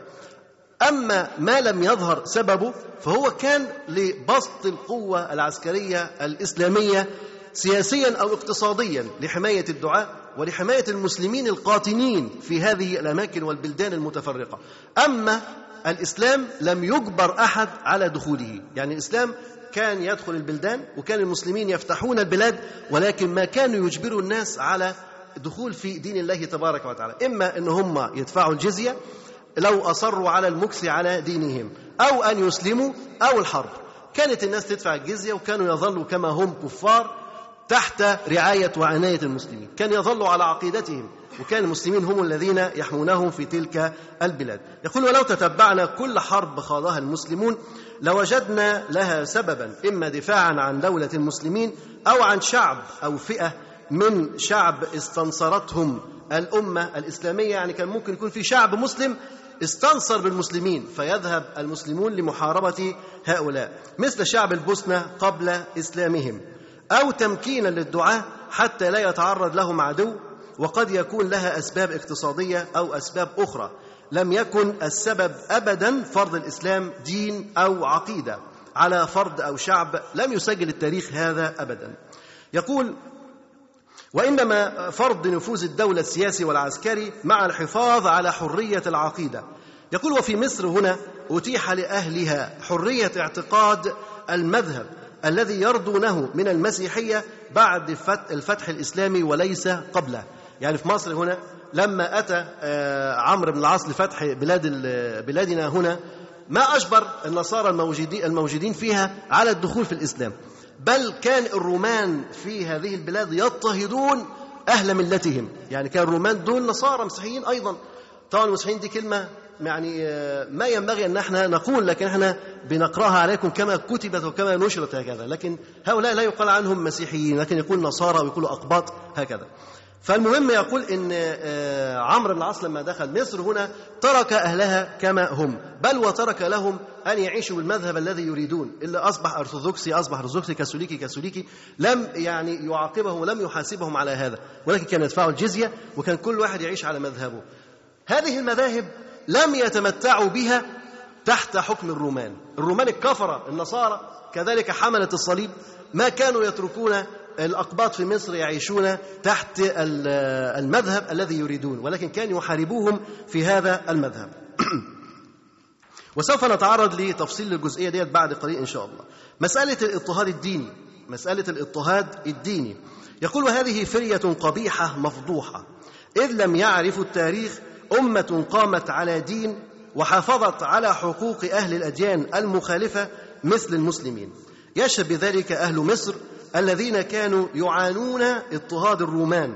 أما ما لم يظهر سببه فهو كان لبسط القوة العسكرية الإسلامية سياسيا أو اقتصاديا لحماية الدعاء ولحماية المسلمين القاطنين في هذه الأماكن والبلدان المتفرقة. أما الإسلام لم يجبر أحد على دخوله. يعني الإسلام كان يدخل البلدان وكان المسلمين يفتحون البلاد ولكن ما كانوا يجبروا الناس على دخول في دين الله تبارك وتعالى. إما أن هم يدفعوا الجزية لو أصروا على المكس على دينهم أو أن يسلموا أو الحرب. كانت الناس تدفع الجزية وكانوا يظلوا كما هم كفار تحت رعاية وعناية المسلمين. كان يظلوا على عقيدتهم وكان المسلمين هم الذين يحمونهم في تلك البلاد. يقول ولو تتبعنا كل حرب خاضها المسلمون لوجدنا لها سببا إما دفاعا عن دولة المسلمين أو عن شعب أو فئة من شعب استنصرتهم الأمة الإسلامية. يعني كان ممكن يكون في شعب مسلم استنصر بالمسلمين فيذهب المسلمون لمحاربة هؤلاء. مثل شعب البوسنة قبل إسلامهم. أو تمكينا للدعاة حتى لا يتعرض لهم عدو وقد يكون لها أسباب اقتصادية أو أسباب أخرى. لم يكن السبب أبدا فرض الإسلام دين أو عقيدة. على فرد أو شعب لم يسجل التاريخ هذا أبدا. يقول وإنما فرض نفوذ الدولة السياسي والعسكري مع الحفاظ على حرية العقيدة. يقول وفي مصر هنا أتيح لأهلها حرية اعتقاد المذهب. الذي يرضونه من المسيحية بعد الفتح الإسلامي وليس قبله. يعني في مصر هنا لما أتى عمرو بن العاص لفتح بلاد بلادنا هنا ما أجبر النصارى الموجودين الموجودين فيها على الدخول في الإسلام. بل كان الرومان في هذه البلاد يضطهدون أهل ملتهم. يعني كان الرومان دول نصارى مسيحيين أيضا. طبعا المسيحيين دي كلمة يعني ما ينبغي أن إحنا نقول لكن إحنا بنقرأها عليكم كما كتبت وكما نشرت هكذا. لكن هؤلاء لا يقال عنهم مسيحيين لكن يقول نصارى ويقولوا أقباط هكذا. فالمهم يقول إن آه، عمرو بن العاص لما دخل مصر هنا ترك أهلها كما هم. بل وترك لهم أن يعيشوا بالمذهب الذي يريدون. اللي أصبح أرثوذكسي أصبح أرثوذكسي كاثوليكي كاثوليكي لم يعني يعاقبهم ولم يحاسبهم على هذا. ولكن كان يدفعوا الجزية وكان كل واحد يعيش على مذهبه. هذه المذاهب لم يتمتعوا بها تحت حكم الرومان. الرومان الكفرة النصارى كذلك حملة الصليب ما كانوا يتركون الأقباط في مصر يعيشون تحت المذهب الذي يريدون ولكن كانوا يحاربوهم في هذا المذهب. وسوف نتعرض لتفصيل الجزئية ديت بعد قليل إن شاء الله. مسألة الاضطهاد الديني مسألة الاضطهاد الديني. يقول وهذه فرية قبيحة مفضوحة إذ لم يعرفوا التاريخ أمة قامت على دين وحافظت على حقوق أهل الأديان المخالفة مثل المسلمين. يشهد بذلك أهل مصر الذين كانوا يعانون اضطهاد الرومان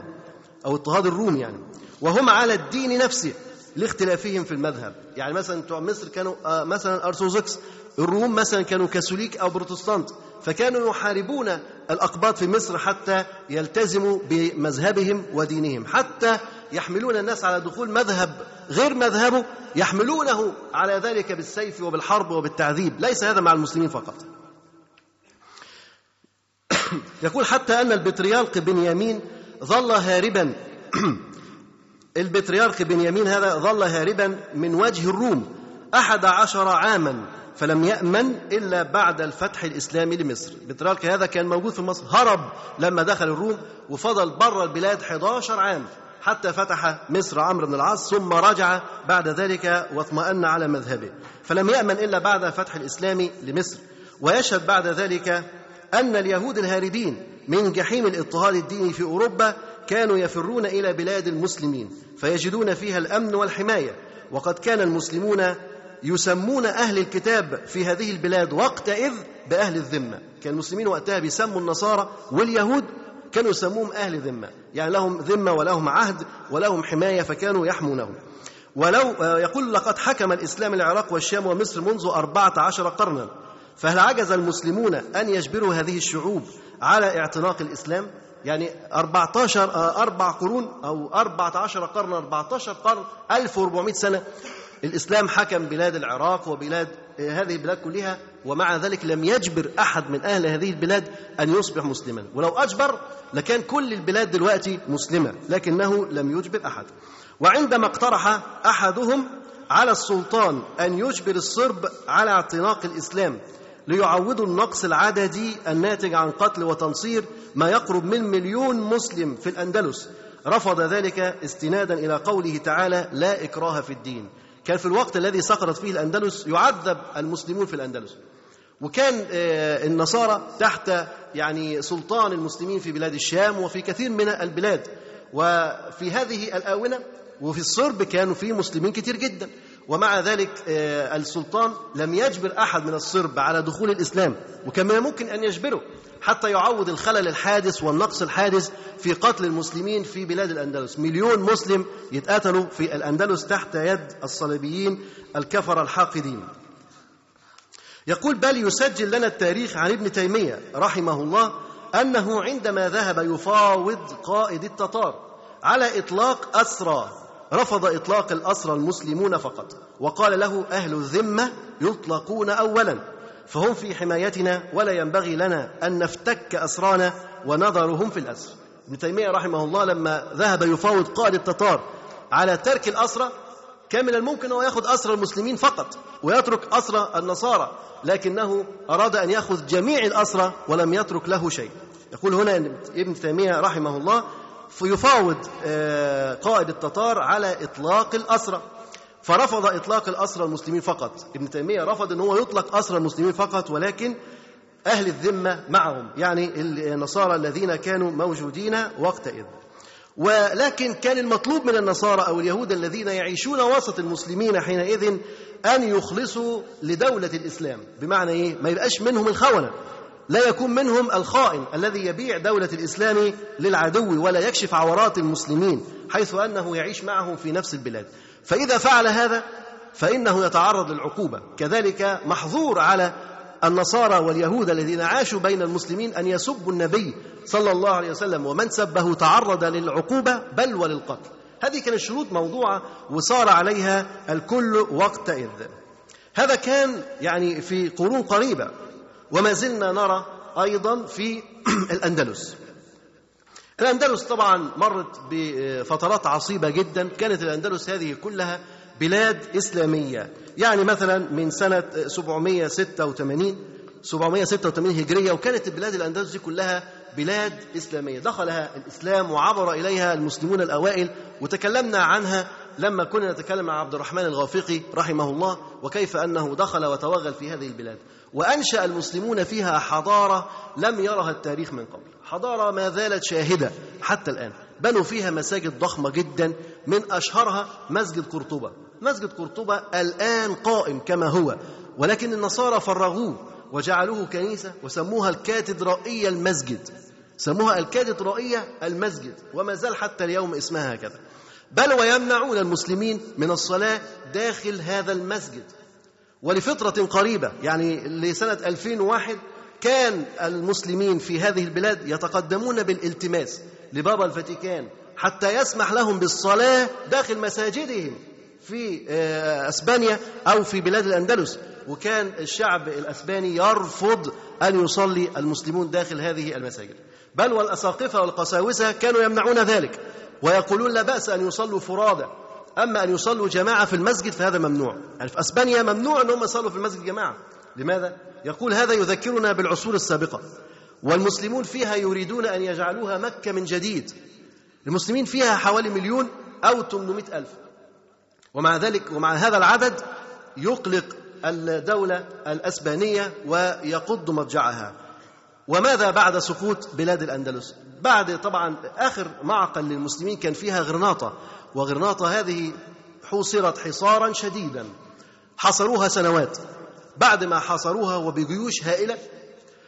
أو اضطهاد الروم يعني. وهم على الدين نفسه لاختلافهم في المذهب. يعني مثلا بتوع مصر كانوا آه، مثلا أرثوذكس الروم مثلا كانوا كاثوليك أو بروتستانت فكانوا يحاربون الأقباط في مصر حتى يلتزموا بمذهبهم ودينهم. حتى يحملون الناس على دخول مذهب غير مذهبه يحملونه على ذلك بالسيف وبالحرب وبالتعذيب. ليس هذا مع المسلمين فقط. يقول حتى أن البطريرك بنيامين ظل هاربا. البطريرك بنيامين هذا ظل هاربا من وجه الروم أحد عشر عاما فلم يأمن إلا بعد الفتح الإسلامي لمصر. البطريرك هذا كان موجود في مصر هرب لما دخل الروم وفضل بره البلاد 11 عام. حتى فتح مصر عمرو بن العاص ثم رجع بعد ذلك واطمأن على مذهبه. فلم يأمن إلا بعد فتح الإسلام لمصر. ويشهد بعد ذلك أن اليهود الهاربين من جحيم الاضطهاد الديني في أوروبا كانوا يفرون إلى بلاد المسلمين فيجدون فيها الأمن والحماية. وقد كان المسلمون يسمون أهل الكتاب في هذه البلاد وقتئذ بأهل الذمة. كان المسلمين وقتها بيسموا النصارى واليهود كانوا يسموهم أهل ذمة. يعني لهم ذمة ولهم عهد ولهم حماية فكانوا يحمونهم. ولو يقول لقد حكم الإسلام العراق والشام ومصر منذ أربعة عشر قرنا. فهل عجز المسلمون أن يجبروا هذه الشعوب على اعتناق الإسلام؟ يعني 14 آه، أربع قرون أو 14 قرن 14 قرن 1400 سنة. الإسلام حكم بلاد العراق وبلاد آه، هذه البلاد كلها ومع ذلك لم يجبر أحد من أهل هذه البلاد أن يصبح مسلما. ولو أجبر لكان كل البلاد دلوقتي مسلمة لكنه لم يجبر أحد. وعندما اقترح أحدهم على السلطان أن يجبر الصرب على اعتناق الإسلام ليعوضوا النقص العددي الناتج عن قتل وتنصير ما يقرب من مليون مسلم في الأندلس رفض ذلك استنادا إلى قوله تعالى لا إكراه في الدين كان في الوقت الذي سقطت فيه الأندلس يعذب المسلمون في الأندلس. وكان آه، النصارى تحت يعني سلطان المسلمين في بلاد الشام وفي كثير من البلاد. وفي هذه الآونة وفي الصرب كانوا في مسلمين كتير جدا. ومع ذلك آه، السلطان لم يجبر أحد من الصرب على دخول الإسلام. وكان من الممكن أن يجبره حتى يعوض الخلل الحادث والنقص الحادث في قتل المسلمين في بلاد الأندلس. مليون مسلم يتقاتلوا في الأندلس تحت يد الصليبيين الكفر الحاقدين. يقول بل يسجل لنا التاريخ عن ابن تيمية رحمه الله أنه عندما ذهب يفاوض قائد التتار على إطلاق أسرى رفض إطلاق الأسرى المسلمون فقط وقال له أهل الذمة يطلقون أولا فهم في حمايتنا ولا ينبغي لنا أن نفتك أسرانا ونظرهم في الأسر. ابن تيمية رحمه الله لما ذهب يفاوض قائد التتار على ترك الأسرى كان من الممكن أن يأخذ أسرى المسلمين فقط ويترك أسرى النصارى لكنه أراد أن يأخذ جميع الأسرى ولم يترك له شيء. يقول هنا ابن تيمية رحمه الله فيفاوض آه، قائد التتار على إطلاق الأسرى. فرفض إطلاق الأسرى المسلمين فقط. ابن تيمية رفض أن هو يطلق أسرى المسلمين فقط ولكن أهل الذمة معهم. يعني النصارى الذين كانوا موجودين وقتئذ ولكن كان المطلوب من النصارى أو اليهود الذين يعيشون وسط المسلمين حينئذ أن يخلصوا لدولة الإسلام. بمعنى إيه؟ ما يبقاش منهم الخونة. لا يكون منهم الخائن الذي يبيع دولة الإسلام للعدو ولا يكشف عورات المسلمين حيث أنه يعيش معهم في نفس البلاد. فإذا فعل هذا فإنه يتعرض للعقوبة. كذلك محظور على النصارى واليهود الذين عاشوا بين المسلمين أن يسبوا النبي صلى الله عليه وسلم ومن سبه تعرض للعقوبة بل وللقتل. هذه كانت شروط موضوعة وصار عليها الكل وقتئذ هذا كان يعني في قرون قريبة وما زلنا نرى أيضا في الأندلس. الأندلس طبعا مرت بفترات عصيبة جدا كانت الأندلس هذه كلها بلاد إسلامية. يعني مثلا من سنة 786 786 هجرية وكانت البلاد الأندلس دي كلها بلاد إسلامية. دخلها الإسلام وعبر إليها المسلمون الأوائل وتكلمنا عنها لما كنا نتكلم مع عبد الرحمن الغافقي رحمه الله وكيف أنه دخل وتوغل في هذه البلاد. وأنشأ المسلمون فيها حضارة لم يرها التاريخ من قبل. حضارة ما زالت شاهدة حتى الآن. بنوا فيها مساجد ضخمة جدا من أشهرها مسجد قرطبة. مسجد قرطبة الآن قائم كما هو ولكن النصارى فرغوه وجعلوه كنيسة وسموها الكاتدرائية المسجد. سموها الكاتدرائية المسجد وما زال حتى اليوم اسمها هكذا. بل ويمنعون المسلمين من الصلاة داخل هذا المسجد. ولفترة قريبة يعني لسنة 2001 كان المسلمين في هذه البلاد يتقدمون بالالتماس لبابا الفاتيكان حتى يسمح لهم بالصلاة داخل مساجدهم. في أسبانيا أو في بلاد الأندلس. وكان الشعب الأسباني يرفض أن يصلي المسلمون داخل هذه المساجد. بل والأساقفة والقساوسة كانوا يمنعون ذلك ويقولون لا بأس أن يصلوا فرادى. أما أن يصلوا جماعة في المسجد فهذا ممنوع. يعني في أسبانيا ممنوع ان هم يصلوا في المسجد جماعة. لماذا؟ يقول هذا يذكرنا بالعصور السابقة. والمسلمون فيها يريدون أن يجعلوها مكة من جديد. المسلمين فيها حوالي مليون أو 800 ألف. ومع ذلك ومع هذا العدد يقلق الدولة الأسبانية ويقض مضجعها. وماذا بعد سقوط بلاد الأندلس؟ بعد طبعا آخر معقل للمسلمين كان فيها غرناطة وغرناطة هذه حوصرت حصارا شديدا. حصروها سنوات. بعد ما حاصروها وبجيوش هائلة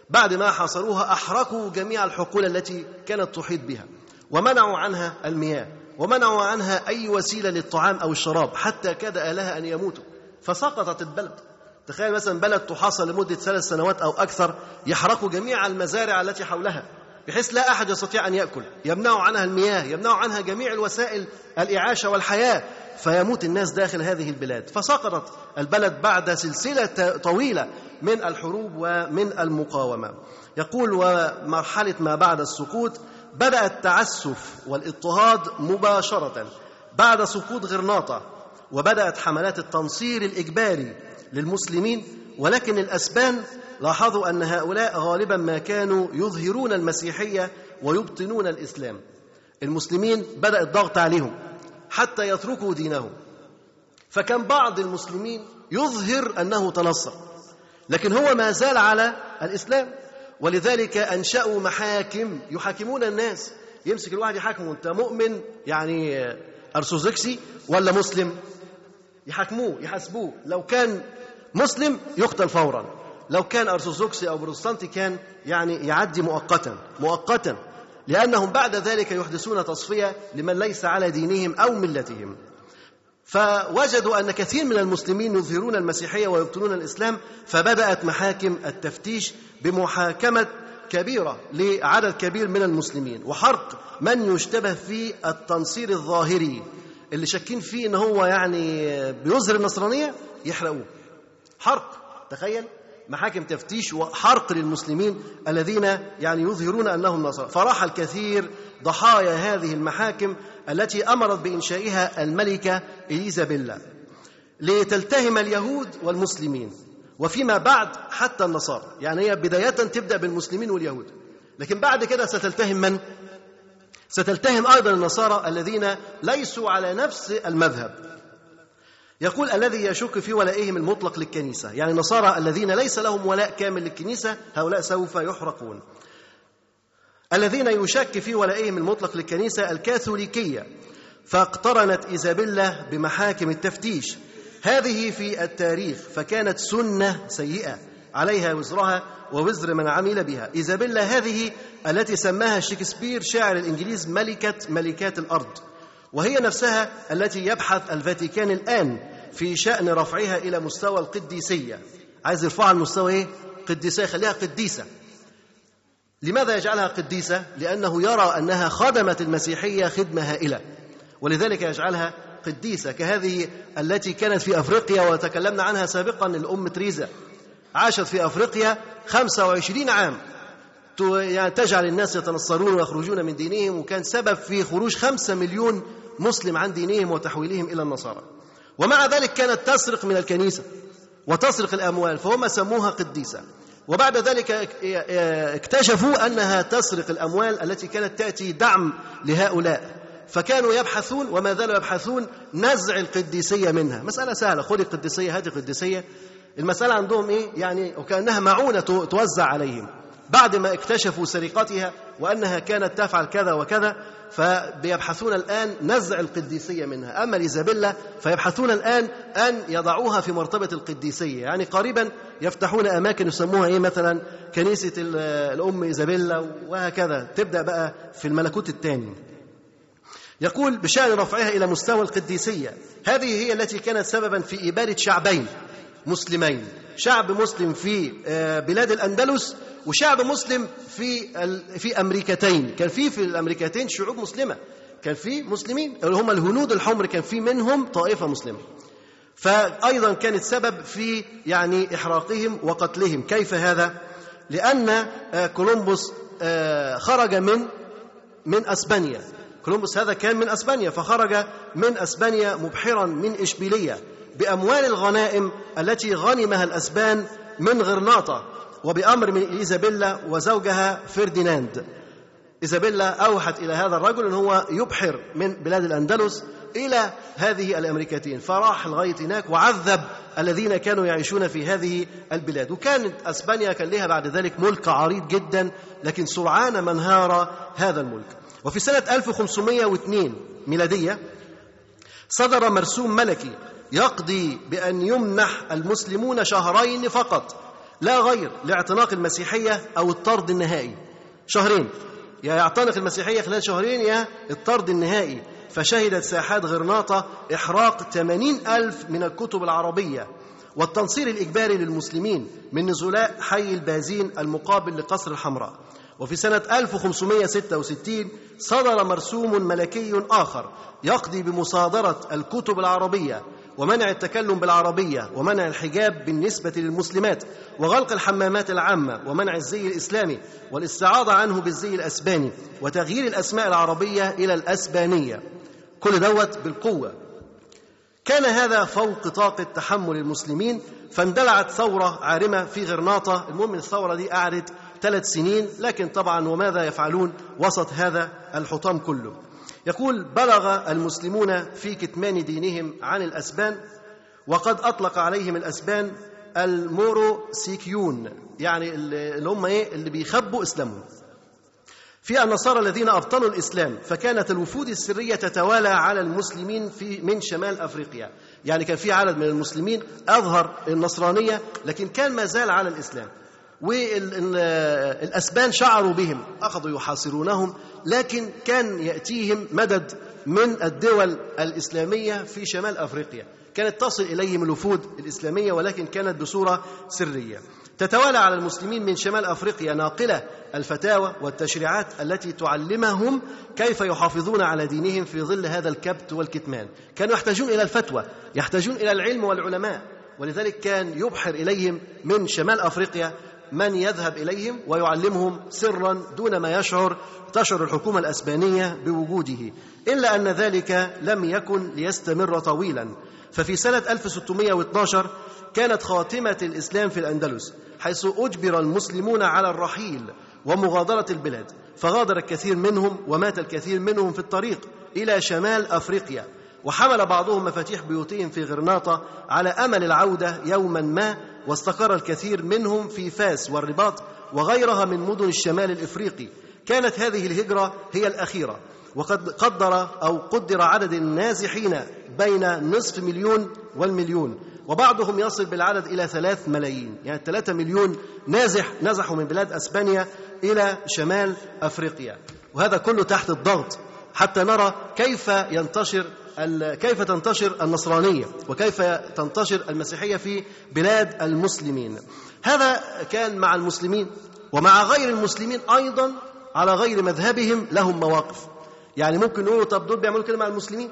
بعد ما حاصروها أحرقوا جميع الحقول التي كانت تحيط بها ومنعوا عنها المياه. ومنعوا عنها أي وسيلة للطعام أو الشراب حتى كاد أهلها أن يموتوا. فسقطت البلد. تخيل مثلا بلد تحاصر لمدة ثلاث سنوات أو أكثر يحرقوا جميع المزارع التي حولها بحيث لا أحد يستطيع أن يأكل. يمنعوا عنها المياه يمنعوا عنها جميع الوسائل الإعاشة والحياة فيموت الناس داخل هذه البلاد. فسقطت البلد بعد سلسلة طويلة من الحروب ومن المقاومة. يقول ومرحلة ما بعد السقوط بدأ التعسف والاضطهاد مباشرة بعد سقوط غرناطة وبدأت حملات التنصير الإجباري للمسلمين ولكن الأسبان لاحظوا أن هؤلاء غالبا ما كانوا يظهرون المسيحية ويبطنون الإسلام. المسلمين بدأ الضغط عليهم حتى يتركوا دينهم. فكان بعض المسلمين يظهر أنه تنصر لكن هو ما زال على الإسلام. ولذلك أنشأوا محاكم يحاكمون الناس. يمسك الواحد يحاكمه أنت مؤمن؟ يعني أرثوذكسي ولا مسلم؟ يحاكموه يحاسبوه. لو كان مسلم يقتل فورا. لو كان أرثوذكسي أو بروتستانتي كان يعني يعدي مؤقتا مؤقتا. لأنهم بعد ذلك يحدثون تصفية لمن ليس على دينهم أو ملتهم. فوجدوا أن كثير من المسلمين يظهرون المسيحية ويبطلون الإسلام فبدأت محاكم التفتيش بمحاكمة كبيرة لعدد كبير من المسلمين. وحرق من يشتبه في التنصير الظاهري اللي شاكين فيه إن هو يعني بيظهر النصرانية يحرقوه. حرق تخيل. محاكم تفتيش وحرق للمسلمين الذين يعني يظهرون أنهم نصارى. فراح الكثير ضحايا هذه المحاكم التي أمرت بإنشائها الملكة إليزابيلا لتلتهم اليهود والمسلمين وفيما بعد حتى النصارى. يعني هي بداية تبدأ بالمسلمين واليهود. لكن بعد كده ستلتهم من؟ ستلتهم أيضا النصارى الذين ليسوا على نفس المذهب. يقول الذي يشك في ولائهم المطلق للكنيسة يعني النصارى الذين ليس لهم ولاء كامل للكنيسة هؤلاء سوف يحرقون. الذين يشك في ولائهم المطلق للكنيسة الكاثوليكية فاقترنت إيزابيلا بمحاكم التفتيش. هذه في التاريخ فكانت سنة سيئة عليها وزرها ووزر من عمل بها. إيزابيلا هذه التي سماها شكسبير شاعر الإنجليز ملكة ملكات الأرض. وهي نفسها التي يبحث الفاتيكان الآن في شأن رفعها إلى مستوى القديسية. عايز يرفعها لمستوى إيه؟ قديسة يخليها قديسة. لماذا يجعلها قديسة؟ لأنه يرى أنها خدمت المسيحية خدمة هائلة. ولذلك يجعلها قديسة كهذه التي كانت في أفريقيا وتكلمنا عنها سابقا الأم تريزا. عاشت في أفريقيا 25 عام. تجعل الناس يتنصرون ويخرجون من دينهم وكان سبب في خروج خمسة مليون مسلم عن دينهم وتحويلهم إلى النصارى. ومع ذلك كانت تسرق من الكنيسة وتسرق الأموال فهم سموها قديسة. وبعد ذلك اكتشفوا أنها تسرق الأموال التي كانت تأتي دعم لهؤلاء. فكانوا يبحثون وما زالوا يبحثون نزع القديسية منها. مسألة سهلة خذي القديسية هاتي القديسية. المسألة عندهم إيه؟ يعني وكأنها معونة توزع عليهم. بعد ما اكتشفوا سرقتها وأنها كانت تفعل كذا وكذا فبيبحثون الآن نزع القديسية منها. أما الإيزابيلا فيبحثون الآن أن يضعوها في مرتبة القديسية. يعني قريبا يفتحون أماكن يسموها إيه مثلا؟ كنيسة الأم إيزابيلا وهكذا. تبدأ بقى في الملكوت الثاني. يقول بشأن رفعها إلى مستوى القديسية هذه هي التي كانت سببا في إبادة شعبين. مسلمين. شعب مسلم في آه، بلاد الأندلس وشعب مسلم في في أمريكتين. كان في في الأمريكتين شعوب مسلمة. كان في مسلمين اللي هم الهنود الحمر كان في منهم طائفة مسلمة. فايضا كانت سبب في يعني إحراقهم وقتلهم. كيف هذا؟ لأن آه، كولومبوس آه، خرج من من أسبانيا. كولومبوس هذا كان من أسبانيا فخرج من أسبانيا مبحرا من إشبيلية. بأموال الغنائم التي غنمها الأسبان من غرناطة وبأمر من إيزابيلا وزوجها فرديناند إيزابيلا أوحت إلى هذا الرجل أن هو يبحر من بلاد الأندلس إلى هذه الأمريكتين فراح لغاية هناك وعذب الذين كانوا يعيشون في هذه البلاد. وكانت أسبانيا كان لها بعد ذلك ملك عريض جدا لكن سرعان ما انهار هذا الملك. وفي سنة 1502 ميلادية صدر مرسوم ملكي يقضي بأن يمنح المسلمون شهرين فقط لا غير لاعتناق المسيحية أو الطرد النهائي. شهرين يا يعتنق المسيحية خلال شهرين يا الطرد النهائي. فشهدت ساحات غرناطة إحراق 80 ألف من الكتب العربية. والتنصير الإجباري للمسلمين من نزلاء حي البازين المقابل لقصر الحمراء. وفي سنة 1566 صدر مرسوم ملكي آخر يقضي بمصادرة الكتب العربية ومنع التكلم بالعربية ومنع الحجاب بالنسبة للمسلمات وغلق الحمامات العامة ومنع الزي الإسلامي والاستعاضة عنه بالزي الأسباني وتغيير الأسماء العربية إلى الأسبانية. كل دوت بالقوة. كان هذا فوق طاقة تحمل المسلمين فاندلعت ثورة عارمة في غرناطة. المهم الثورة دي قعدت ثلاث سنين لكن طبعا وماذا يفعلون؟ وسط هذا الحطام كله. يقول بلغ المسلمون في كتمان دينهم عن الأسبان وقد أطلق عليهم الأسبان الموروسيكيون يعني اللي هم إيه؟ اللي بيخبوا إسلامهم. في النصارى الذين أبطلوا الإسلام فكانت الوفود السرية تتوالى على المسلمين في من شمال أفريقيا. يعني كان في عدد من المسلمين أظهر النصرانية لكن كان ما زال على الإسلام. والأسبان شعروا بهم أخذوا يحاصرونهم لكن كان يأتيهم مدد من الدول الإسلامية في شمال أفريقيا. كانت تصل إليهم الوفود الإسلامية ولكن كانت بصورة سرية. تتوالى على المسلمين من شمال أفريقيا ناقلة الفتاوى والتشريعات التي تعلمهم كيف يحافظون على دينهم في ظل هذا الكبت والكتمان. كانوا يحتاجون إلى الفتوى يحتاجون إلى العلم والعلماء. ولذلك كان يبحر إليهم من شمال أفريقيا من يذهب إليهم ويعلمهم سرا دون ما يشعر تشعر الحكومة الأسبانية بوجوده. إلا أن ذلك لم يكن ليستمر طويلا. ففي سنة 1612 كانت خاتمة الإسلام في الأندلس حيث أجبر المسلمون على الرحيل ومغادرة البلاد. فغادر الكثير منهم ومات الكثير منهم في الطريق إلى شمال أفريقيا. وحمل بعضهم مفاتيح بيوتهم في غرناطة على أمل العودة يوما ما واستقر الكثير منهم في فاس والرباط وغيرها من مدن الشمال الإفريقي. كانت هذه الهجرة هي الأخيرة. وقد قدر أو قدر عدد النازحين بين نصف مليون والمليون. وبعضهم يصل بالعدد إلى ثلاث ملايين. يعني ثلاثة مليون نازح نزحوا من بلاد أسبانيا إلى شمال أفريقيا. وهذا كله تحت الضغط. حتى نرى كيف ينتشر كيف تنتشر النصرانية وكيف تنتشر المسيحية في بلاد المسلمين. هذا كان مع المسلمين ومع غير المسلمين أيضا على غير مذهبهم لهم مواقف. يعني ممكن نقول طب دول بيعملوا كده مع المسلمين؟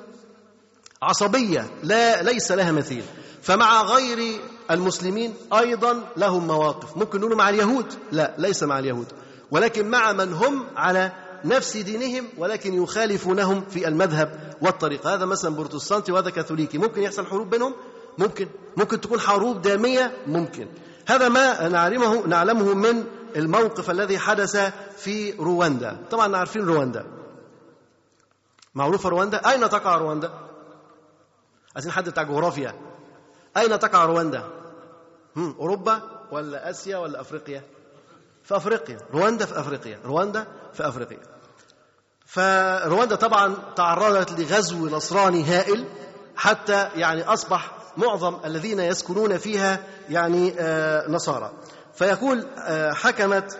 عصبية لا ليس لها مثيل. فمع غير المسلمين أيضا لهم مواقف. ممكن نقول مع اليهود؟ لا ليس مع اليهود. ولكن مع من هم على نفس دينهم ولكن يخالفونهم في المذهب والطريقة هذا مثلا بروتستانتي وهذا كاثوليكي. ممكن يحصل حروب بينهم؟ ممكن. ممكن تكون حروب دامية؟ ممكن. هذا ما نعلمه نعلمه من الموقف الذي حدث في رواندا. طبعا عارفين رواندا. معروفة رواندا؟ أين تقع رواندا؟ عايزين حد بتاع جغرافيا. أين تقع رواندا؟ هم، أوروبا ولا آسيا ولا أفريقيا؟ في أفريقيا. رواندا في أفريقيا. رواندا في أفريقيا. فرواندا طبعا تعرضت لغزو نصراني هائل حتى يعني أصبح معظم الذين يسكنون فيها يعني آه، نصارى. فيقول آه، حكمت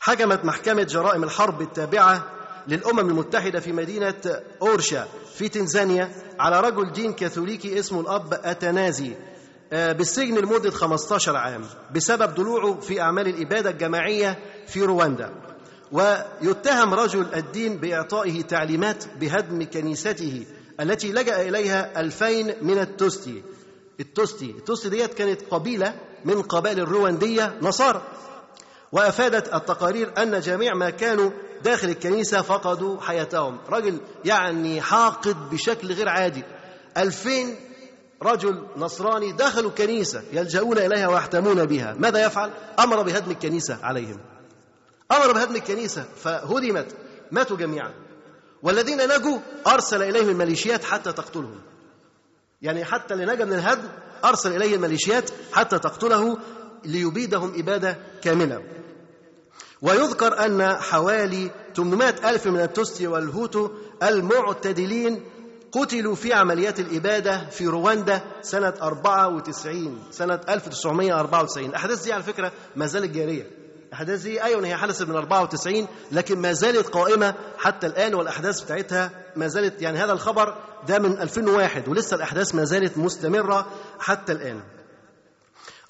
حكمت محكمة جرائم الحرب التابعة للأمم المتحدة في مدينة أورشا في تنزانيا على رجل دين كاثوليكي اسمه الأب أتنازي آه، بالسجن لمدة 15 عام بسبب ضلوعه في أعمال الإبادة الجماعية في رواندا. ويتهم رجل الدين بإعطائه تعليمات بهدم كنيسته التي لجأ إليها ألفين من التوستي التوستي التوستي ديت كانت قبيلة من قبائل الرواندية نصارى. وأفادت التقارير أن جميع ما كانوا داخل الكنيسة فقدوا حياتهم. رجل يعني حاقد بشكل غير عادي. ألفين رجل نصراني دخلوا الكنيسة يلجؤون إليها ويحتمون بها. ماذا يفعل؟ أمر بهدم الكنيسة عليهم. أمر بهدم الكنيسة فهدمت ماتوا جميعا. والذين نجوا أرسل إليهم الميليشيات حتى تقتلهم. يعني حتى اللي نجا من الهدم أرسل إليه الميليشيات حتى تقتله ليبيدهم إبادة كاملة. ويذكر أن حوالي 800 ألف من التوستي والهوتو المعتدلين قتلوا في عمليات الإبادة في رواندا سنة 94 سنة 1994 الأحداث دي على فكرة ما زالت جارية. الأحداث دي؟ أيوة هي حدثت من 94 لكن ما زالت قائمة حتى الآن والأحداث بتاعتها ما زالت يعني هذا الخبر ده من 2001 ولسه الأحداث ما زالت مستمرة حتى الآن.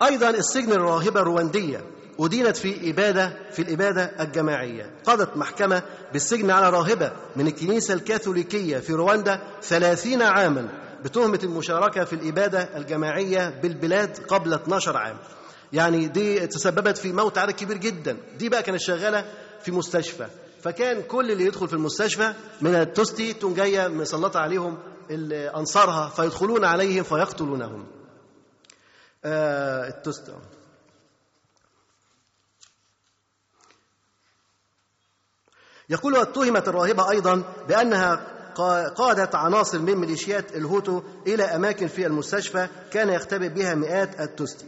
أيضا السجن الراهبة الرواندية أدينت في إبادة في الإبادة الجماعية. قضت محكمة بالسجن على راهبة من الكنيسة الكاثوليكية في رواندا ثلاثين عاما بتهمة المشاركة في الإبادة الجماعية بالبلاد قبل 12 عام. يعني دي تسببت في موت عدد كبير جدا. دي بقى كانت شغالة في مستشفى. فكان كل اللي يدخل في المستشفى من التوتسي تقوم جاية مسلطة عليهم أنصارها فيدخلون عليهم فيقتلونهم. آه يقول اتهمت الراهبة أيضا بأنها قادت عناصر من ميليشيات الهوتو إلى أماكن في المستشفى كان يختبئ بها مئات التوتسي.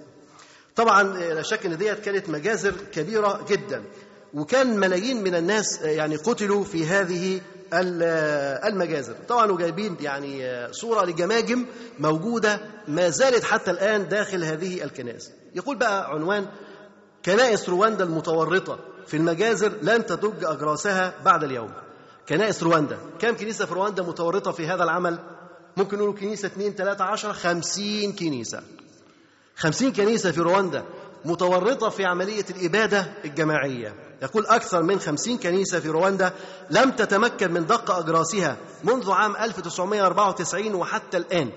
طبعا لا شك إن ديت كانت مجازر كبيرة جدا. وكان ملايين من الناس يعني قتلوا في هذه المجازر. طبعا وجايبين يعني صورة لجماجم موجودة ما زالت حتى الآن داخل هذه الكنائس. يقول بقى عنوان كنائس رواندا المتورطة في المجازر لن تدج أجراسها بعد اليوم كنائس رواندا. كم كنيسة في رواندا متورطة في هذا العمل؟ ممكن نقول كنيسة 2 3 10 50 كنيسة. خمسين كنيسة في رواندا متورطة في عملية الإبادة الجماعية. يقول أكثر من خمسين كنيسة في رواندا لم تتمكن من دق أجراسها منذ عام 1994 وحتى الآن.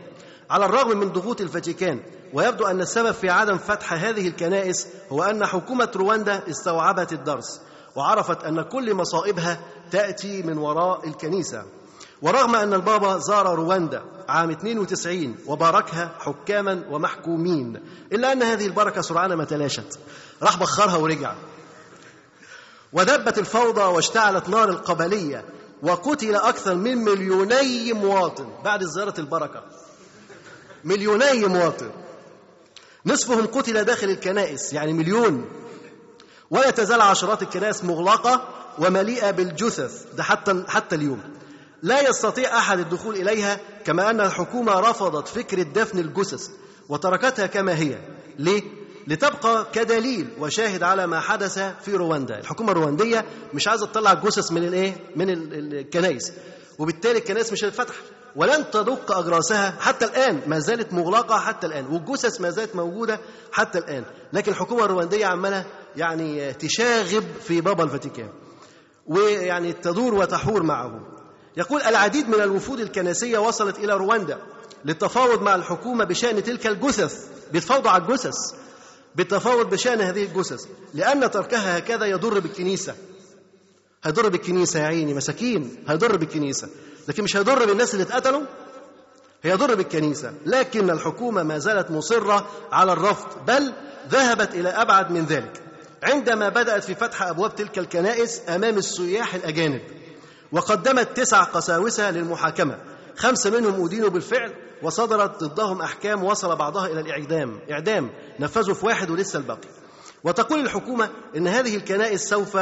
على الرغم من ضغوط الفاتيكان ويبدو أن السبب في عدم فتح هذه الكنائس هو أن حكومة رواندا استوعبت الدرس وعرفت أن كل مصائبها تأتي من وراء الكنيسة. ورغم أن البابا زار رواندا عام 92 وباركها حكاما ومحكومين. إلا أن هذه البركة سرعان ما تلاشت. راح بخرها ورجع. ودبت الفوضى واشتعلت نار القبلية وقتل أكثر من مليوني مواطن. بعد زيارة البركة. مليوني مواطن. نصفهم قتل داخل الكنائس يعني مليون. ولا تزال عشرات الكنائس مغلقة ومليئة بالجثث ده حتى حتى اليوم. لا يستطيع أحد الدخول إليها كما أن الحكومة رفضت فكره دفن الجثث وتركتها كما هي. ليه؟ لتبقى كدليل وشاهد على ما حدث في رواندا. الحكومة الروانديه مش عايزة تطلع الجثث من الايه من الكنائس. وبالتالي الكنائس مش هتتفتح. ولن تدق أجراسها حتى الآن. ما زالت مغلقة حتى الآن. والجثث ما زالت موجودة حتى الآن. لكن الحكومة الرواندية عمالة يعني تشاغب في بابا الفاتيكان. ويعني تدور وتحور معه. يقول العديد من الوفود الكنسية وصلت إلى رواندا للتفاوض مع الحكومة بشأن تلك الجثث بيتفاوضوا على الجثث بالتفاوض بشأن هذه الجثث لأن تركها هكذا يضر بالكنيسة. هيضر بالكنيسة يا عيني مساكين هيضر بالكنيسة. لكن مش هيضر بالناس اللي اتقتلوا؟ هيضر بالكنيسة. لكن الحكومة ما زالت مصرة على الرفض بل ذهبت إلى أبعد من ذلك. عندما بدأت في فتح أبواب تلك الكنائس أمام السياح الأجانب وقدمت تسع قساوسة للمحاكمة. خمسة منهم أدينوا بالفعل وصدرت ضدهم أحكام وصل بعضها إلى الإعدام. إعدام. نفذوا في واحد ولسه الباقي. وتقول الحكومة إن هذه الكنائس سوف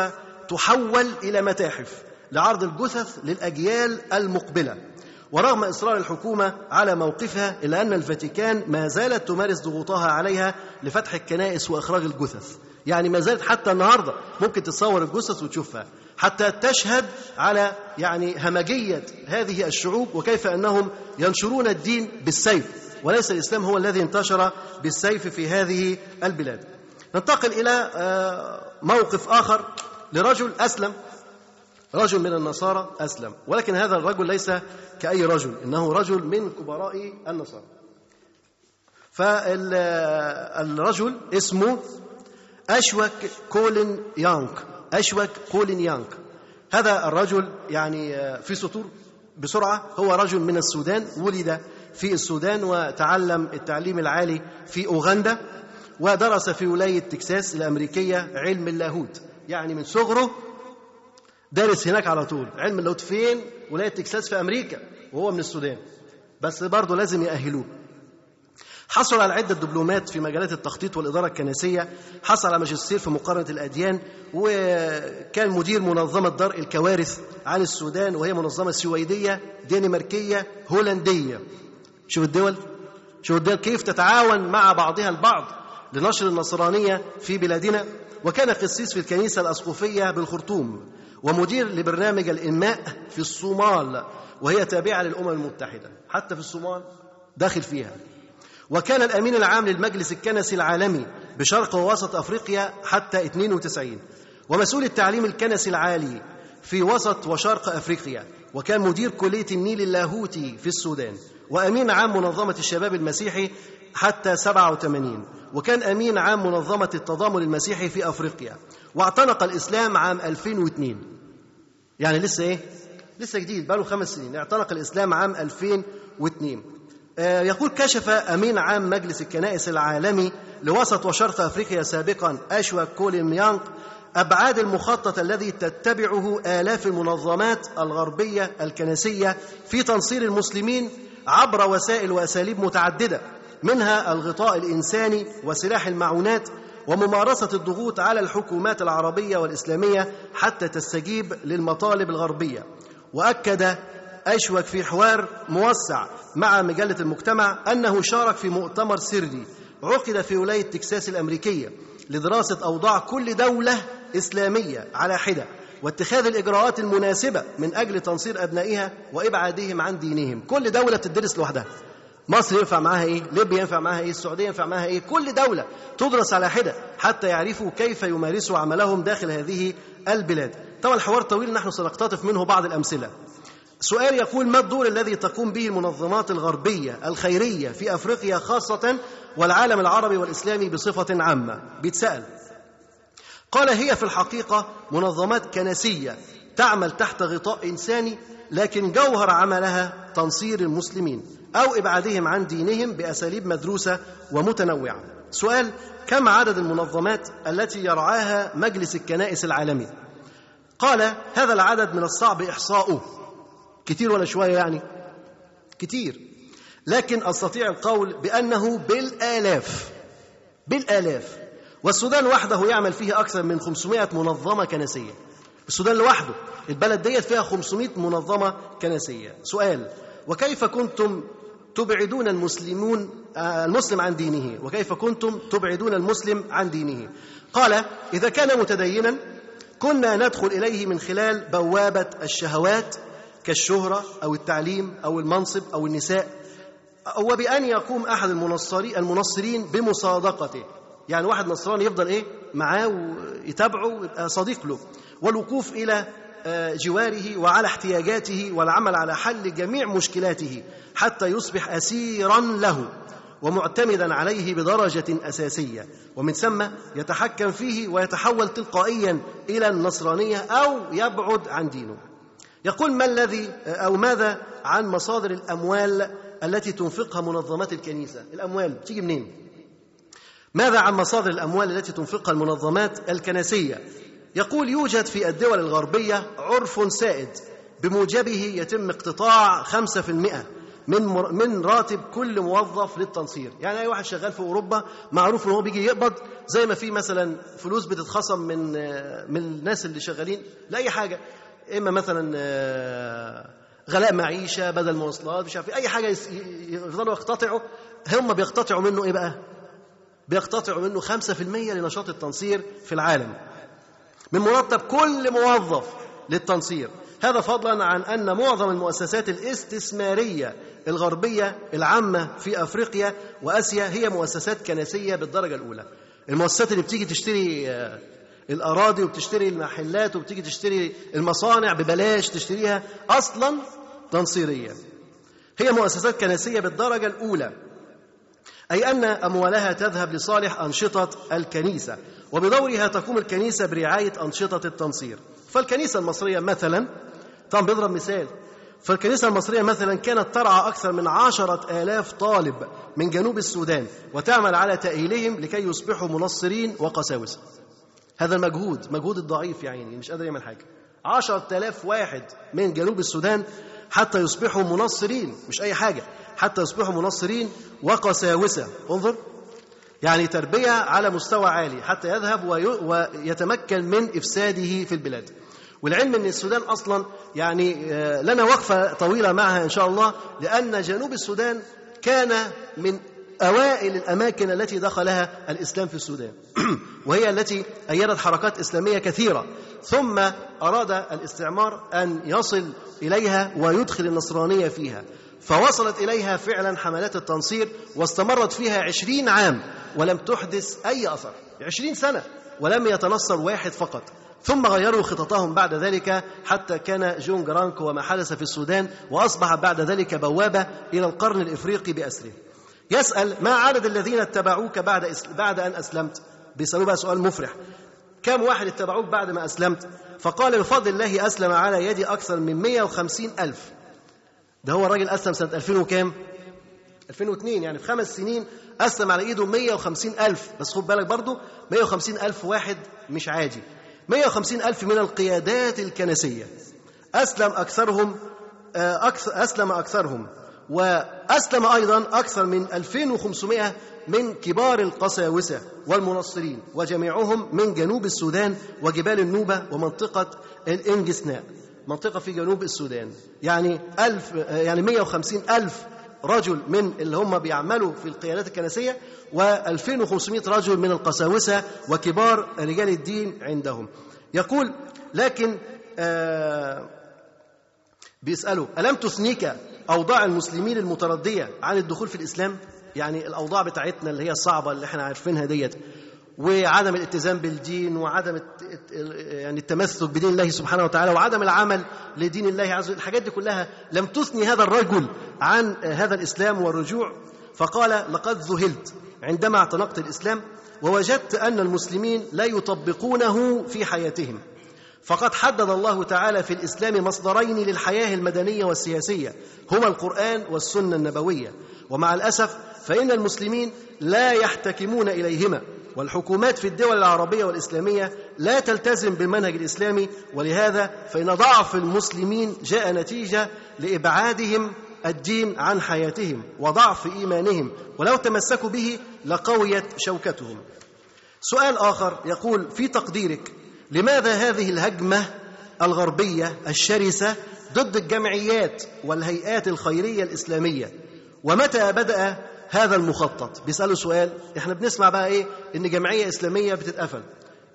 تحول إلى متاحف لعرض الجثث للأجيال المقبلة. ورغم إصرار الحكومة على موقفها إلا أن الفاتيكان ما زالت تمارس ضغوطها عليها لفتح الكنائس وإخراج الجثث. يعني ما زالت حتى النهاردة ممكن تتصور الجثث وتشوفها. حتى تشهد على يعني همجية هذه الشعوب وكيف أنهم ينشرون الدين بالسيف. وليس الإسلام هو الذي انتشر بالسيف في هذه البلاد. ننتقل إلى موقف آخر لرجل أسلم. رجل من النصارى أسلم. ولكن هذا الرجل ليس كأي رجل إنه رجل من كبراء النصارى. فالرجل اسمه أشوك كولين يانك أشوك كولين يانك. هذا الرجل يعني في سطور بسرعة. هو رجل من السودان ولد في السودان وتعلم التعليم العالي في أوغندا ودرس في ولاية تكساس الأمريكية علم اللاهوت. يعني من صغره دارس هناك على طول. علم اللاهوت فين؟ ولاية تكساس في أمريكا وهو من السودان. بس برضه لازم يأهلوه. حصل على عدة دبلومات في مجالات التخطيط والإدارة الكنسية حصل على ماجستير في مقارنة الأديان وكان مدير منظمة درء الكوارث عن السودان وهي منظمة سويدية دنماركية هولندية. شوف الدول شوف الدول كيف تتعاون مع بعضها البعض لنشر النصرانية في بلادنا. وكان قسيس في الكنيسة الأسقفية بالخرطوم ومدير لبرنامج الإنماء في الصومال وهي تابعة للأمم المتحدة. حتى في الصومال داخل فيها. وكان الأمين العام للمجلس الكنسي العالمي بشرق ووسط أفريقيا حتى 92 ومسؤول التعليم الكنسي العالي في وسط وشرق أفريقيا وكان مدير كلية النيل اللاهوتي في السودان وأمين عام منظمة الشباب المسيحي حتى 87 وكان أمين عام منظمة التضامن المسيحي في أفريقيا واعتنق الإسلام عام 2002 يعني لسه إيه؟ لسه جديد بقاله خمس سنين اعتنق الإسلام عام 2002 يقول كشف أمين عام مجلس الكنائس العالمي لوسط وشرق أفريقيا سابقا أشوا كولين ميانق أبعاد المخطط الذي تتبعه آلاف المنظمات الغربية الكنسية في تنصير المسلمين عبر وسائل وأساليب متعددة منها الغطاء الإنساني وسلاح المعونات وممارسة الضغوط على الحكومات العربية والإسلامية حتى تستجيب للمطالب الغربية وأكد أشوك في حوار موسع مع مجلة المجتمع أنه شارك في مؤتمر سري عقد في ولاية تكساس الأمريكية لدراسة أوضاع كل دولة إسلامية على حدة واتخاذ الإجراءات المناسبة من أجل تنصير أبنائها وإبعادهم عن دينهم كل دولة تدرس لوحدها مصر ينفع معاها إيه؟ ليبيا ينفع معاها إيه؟ السعودية ينفع معاها إيه؟ كل دولة تدرس على حدة حتى يعرفوا كيف يمارسوا عملهم داخل هذه البلاد. طبعا الحوار طويل نحن سنقتطف منه بعض الأمثلة. سؤال يقول ما الدور الذي تقوم به المنظمات الغربية الخيرية في أفريقيا خاصة والعالم العربي والإسلامي بصفة عامة؟ بيتسأل. قال هي في الحقيقة منظمات كنسية تعمل تحت غطاء إنساني لكن جوهر عملها تنصير المسلمين أو إبعادهم عن دينهم بأساليب مدروسة ومتنوعة. سؤال: كم عدد المنظمات التي يرعاها مجلس الكنائس العالمي؟ قال: هذا العدد من الصعب إحصاؤه. كتير ولا شوية يعني؟ كتير. لكن أستطيع القول بأنه بالآلاف. بالآلاف. والسودان وحده يعمل فيه أكثر من 500 منظمة كنسية. السودان لوحده البلد ديت فيها 500 منظمة كنسية. سؤال: وكيف كنتم تبعدون المسلمون المسلم عن دينه وكيف كنتم تبعدون المسلم عن دينه قال إذا كان متدينا كنا ندخل إليه من خلال بوابة الشهوات كالشهرة أو التعليم أو المنصب أو النساء وبأن يقوم أحد المنصري المنصرين بمصادقته. يعني واحد نصراني يفضل إيه؟ معاه ويتابعه ويبقى صديق له. والوقوف إلى آه، جواره وعلى احتياجاته والعمل على حل جميع مشكلاته حتى يصبح أسيرا له ومعتمدا عليه بدرجة أساسية. ومن ثم يتحكم فيه ويتحول تلقائيا إلى النصرانية أو يبعد عن دينه. يقول ما الذي أو ماذا عن مصادر الأموال التي تنفقها منظمات الكنيسة؟ الأموال تيجي منين؟ ماذا عن مصادر الأموال التي تنفقها المنظمات الكنسية؟ يقول يوجد في الدول الغربية عرف سائد بموجبه يتم اقتطاع 5% من من راتب كل موظف للتنصير. يعني أي واحد شغال في أوروبا معروف إن هو بيجي يقبض زي ما في مثلا فلوس بتتخصم من من الناس اللي شغالين؟ لأي حاجة. إما مثلا آه، غلاء معيشة بدل مواصلات مش عارف إيه، أي حاجة يفضلوا يقتطعوا. هم بيقتطعوا منه إيه بقى؟ بيقتطعوا منه 5% لنشاط التنصير في العالم. من مرتب كل موظف للتنصير. هذا فضلا عن أن معظم المؤسسات الاستثمارية الغربية العامة في أفريقيا وآسيا هي مؤسسات كنسية بالدرجة الأولى. المؤسسات اللي بتيجي تشتري آه، الأراضي وبتشتري المحلات وبتيجي تشتري المصانع ببلاش تشتريها أصلا تنصيريه هي مؤسسات كنسية بالدرجة الأولى. أي أن أموالها تذهب لصالح أنشطة الكنيسة وبدورها تقوم الكنيسة برعاية أنشطة التنصير. فالكنيسة المصرية مثلا طبعا بيضرب مثال. فالكنيسة المصرية مثلا كانت ترعى أكثر من عشرة آلاف طالب من جنوب السودان وتعمل على تأهيلهم لكي يصبحوا منصرين وقساوسة. هذا المجهود مجهود الضعيف يعني مش قادر يعمل حاجة. عشرة آلاف واحد من جنوب السودان حتى يصبحوا منصرين مش أي حاجة حتى يصبحوا منصرين وقساوسة. انظر. يعني تربية على مستوى عالي حتى يذهب ويتمكن من إفساده في البلاد. والعلم إن السودان أصلا يعني آه، لنا وقفة طويلة معها إن شاء الله لأن جنوب السودان كان من أوائل الأماكن التي دخلها الإسلام في السودان. وهي التي أيدت حركات إسلامية كثيرة. ثم أراد الاستعمار أن يصل إليها ويدخل النصرانية فيها. فوصلت إليها فعلا حملات التنصير واستمرت فيها عشرين عام ولم تحدث أي أثر. عشرين سنة ولم يتنصر واحد فقط. ثم غيروا خططهم بعد ذلك حتى كان جون جرانك وما حدث في السودان وأصبح بعد ذلك بوابة إلى القرن الإفريقي بأسره. يسأل ما عدد الذين اتبعوك بعد بعد أن أسلمت؟ بيسألوه بقى سؤال مفرح. كم واحد اتبعوك بعد ما أسلمت؟ فقال بفضل الله أسلم على يدي أكثر من 150 ألف. ده هو الراجل أسلم سنة 2000 وكام؟ 2002 يعني في خمس سنين أسلم على إيده 150 ألف. بس خد بالك برضه 150 ألف واحد مش عادي 150 ألف من القيادات الكنسية. أسلم أكثرهم آه، أكثر أسلم أكثرهم. وأسلم أيضا أكثر من 2500 من كبار القساوسة والمنصرين وجميعهم من جنوب السودان وجبال النوبة ومنطقة الإنجسناء منطقة في جنوب السودان. يعني ألف يعني 150 ألف رجل من اللي هم بيعملوا في القيادات الكنسية و2500 رجل من القساوسة وكبار رجال الدين عندهم. يقول لكن آه بيسألوا ألم تثنيك أوضاع المسلمين المتردية عن الدخول في الإسلام يعني الأوضاع بتاعتنا اللي هي الصعبة اللي إحنا عارفينها ديت وعدم الالتزام بالدين وعدم يعني التمسك بدين الله سبحانه وتعالى وعدم العمل لدين الله عز وجل الحاجات دي كلها لم تثني هذا الرجل عن هذا الإسلام والرجوع. فقال لقد ذهلت عندما اعتنقت الإسلام ووجدت أن المسلمين لا يطبقونه في حياتهم. فقد حدد الله تعالى في الإسلام مصدرين للحياة المدنية والسياسية هما القرآن والسنة النبوية. ومع الأسف فإن المسلمين لا يحتكمون إليهما والحكومات في الدول العربية والإسلامية لا تلتزم بالمنهج الاسلامي ولهذا فإن ضعف المسلمين جاء نتيجة لإبعادهم الدين عن حياتهم وضعف إيمانهم ولو تمسكوا به لقويت شوكتهم. سؤال آخر يقول في تقديرك لماذا هذه الهجمة الغربية الشرسة ضد الجمعيات والهيئات الخيرية الإسلامية؟ ومتى بدأ هذا المخطط؟ بيسألوا سؤال. إحنا بنسمع بقى إيه؟ إن جمعية إسلامية بتتقفل.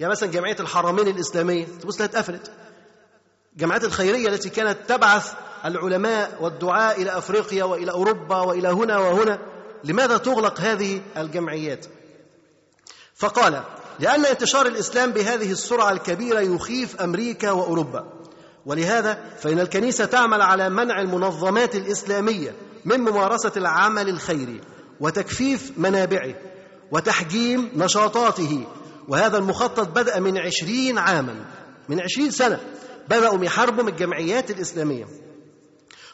يعني مثلا جمعية الحرمين الإسلامية تبص لها اتقفلت. الجمعيات الخيرية التي كانت تبعث العلماء والدعاء إلى أفريقيا وإلى أوروبا وإلى هنا وهنا لماذا تغلق هذه الجمعيات؟ فقال لأن انتشار الإسلام بهذه السرعة الكبيرة يخيف أمريكا وأوروبا. ولهذا فإن الكنيسة تعمل على منع المنظمات الإسلامية من ممارسة العمل الخيري وتكفيف منابعه وتحجيم نشاطاته وهذا المخطط بدأ من عشرين عاما من عشرين سنة بدأوا يحاربوا الجمعيات الإسلامية.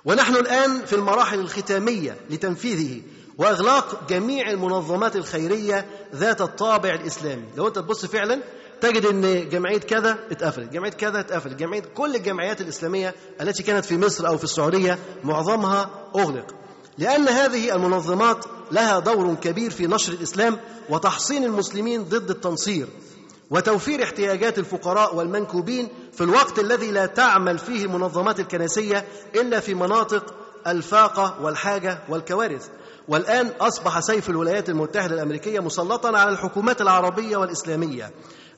ونحن الآن في المراحل الختامية لتنفيذه. وإغلاق جميع المنظمات الخيرية ذات الطابع الإسلامي. لو أنت تبص فعلا تجد إن جمعية كذا اتقفلت جمعية كذا اتقفلت جمعية كل الجمعيات الإسلامية التي كانت في مصر أو في السعودية معظمها أغلق. لأن هذه المنظمات لها دور كبير في نشر الإسلام وتحصين المسلمين ضد التنصير وتوفير احتياجات الفقراء والمنكوبين في الوقت الذي لا تعمل فيه المنظمات الكنسية إلا في مناطق الفاقة والحاجة والكوارث. والآن أصبح سيف الولايات المتحدة الأمريكية مسلطا على الحكومات العربية والإسلامية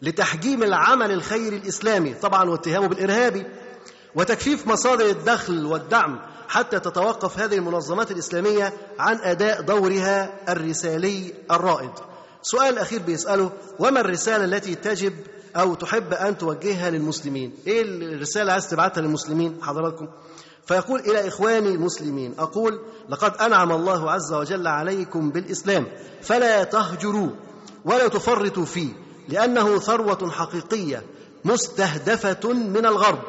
لتحجيم العمل الخيري الإسلامي طبعا واتهامه بالإرهابي وتكفيف مصادر الدخل والدعم حتى تتوقف هذه المنظمات الإسلامية عن أداء دورها الرسالي الرائد. سؤال أخير بيسأله وما الرسالة التي تجب أو تحب أن توجهها للمسلمين؟ إيه الرسالة عايز تبعتها للمسلمين؟ حضراتكم. فيقول إلى إخواني المسلمين أقول لقد أنعم الله عز وجل عليكم بالإسلام فلا تهجروا ولا تفرطوا فيه لأنه ثروة حقيقية مستهدفة من الغرب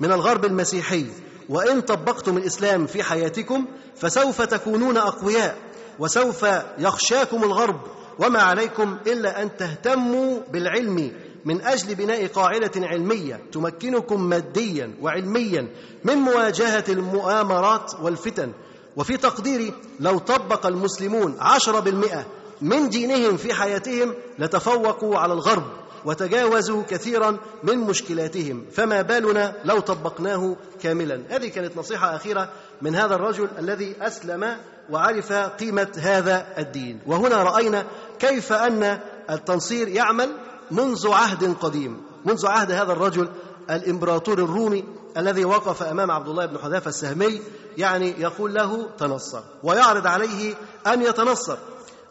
من الغرب المسيحي وإن طبقتم الإسلام في حياتكم فسوف تكونون أقوياء وسوف يخشاكم الغرب وما عليكم إلا أن تهتموا بالعلم من أجل بناء قاعدة علمية تمكنكم ماديا وعلميا من مواجهة المؤامرات والفتن. وفي تقديري لو طبق المسلمون عشرة بالمئة من دينهم في حياتهم لتفوقوا على الغرب وتجاوزوا كثيرا من مشكلاتهم. فما بالنا لو طبقناه كاملا. هذه كانت نصيحة أخيرة من هذا الرجل الذي أسلم وعرف قيمة هذا الدين. وهنا رأينا كيف أن التنصير يعمل منذ عهد قديم منذ عهد هذا الرجل الإمبراطور الرومي الذي وقف أمام عبد الله بن حذافه السهمي يعني يقول له تنصر. ويعرض عليه أن يتنصر.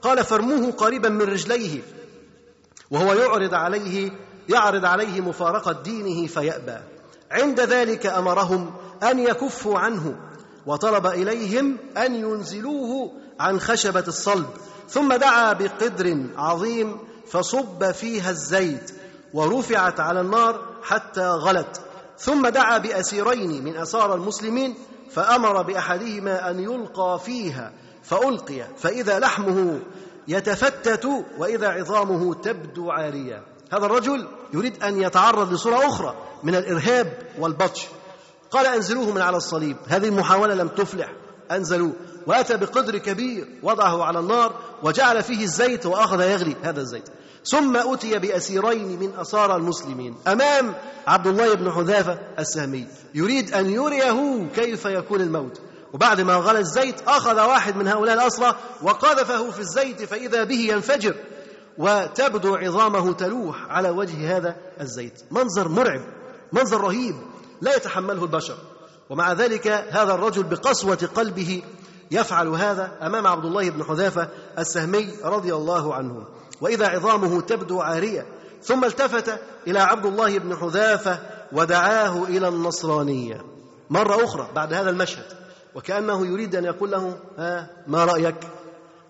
قال فرموه قريبا من رجليه. وهو يعرض عليه يعرض عليه مفارقة دينه فيأبى. عند ذلك أمرهم أن يكفوا عنه وطلب إليهم أن ينزلوه عن خشبة الصلب ثم دعا بقدر عظيم فصب فيها الزيت ورفعت على النار حتى غلت. ثم دعا بأسيرين من اسار المسلمين فأمر بأحدهما أن يلقى فيها فألقي فإذا لحمه يتفتت وإذا عظامه تبدو عارية. هذا الرجل يريد أن يتعرض لصورة أخرى من الإرهاب والبطش. قال أنزلوه من على الصليب. هذه المحاولة لم تفلح. أنزلوه. وأتى بقدر كبير وضعه على النار وجعل فيه الزيت وأخذ يغلي هذا الزيت. ثم أتي بأسيرين من أسارى المسلمين. أمام عبد الله بن حذافة السهمي. يريد أن يريه كيف يكون الموت. وبعد ما غلى الزيت أخذ واحد من هؤلاء الأسرى وقذفه في الزيت فإذا به ينفجر. وتبدو عظامه تلوح على وجه هذا الزيت. منظر مرعب منظر رهيب لا يتحمله البشر. ومع ذلك هذا الرجل بقسوة قلبه يفعل هذا أمام عبد الله بن حذافة السهمي رضي الله عنه. وإذا عظامه تبدو عارية ثم التفت إلى عبد الله بن حذافه ودعاه إلى النصرانية. مرة أخرى بعد هذا المشهد وكأنه يريد أن يقول له ها ما رأيك؟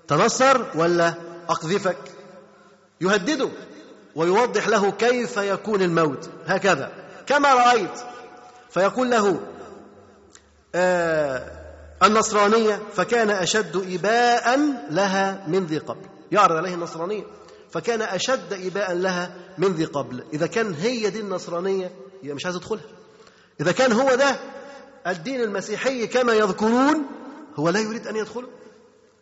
تنصر ولا أقذفك؟ يهدده ويوضح له كيف يكون الموت. هكذا. كما رأيت. فيقول له آه النصرانية فكان أشد اباء لها من ذي قبل. يعرض عليه النصرانية. فكان أشد إباء لها من ذي قبل. إذا كان هي دي النصرانية هي مش عايز تدخلها إذا كان هو ده الدين المسيحي كما يذكرون هو لا يريد أن يدخله.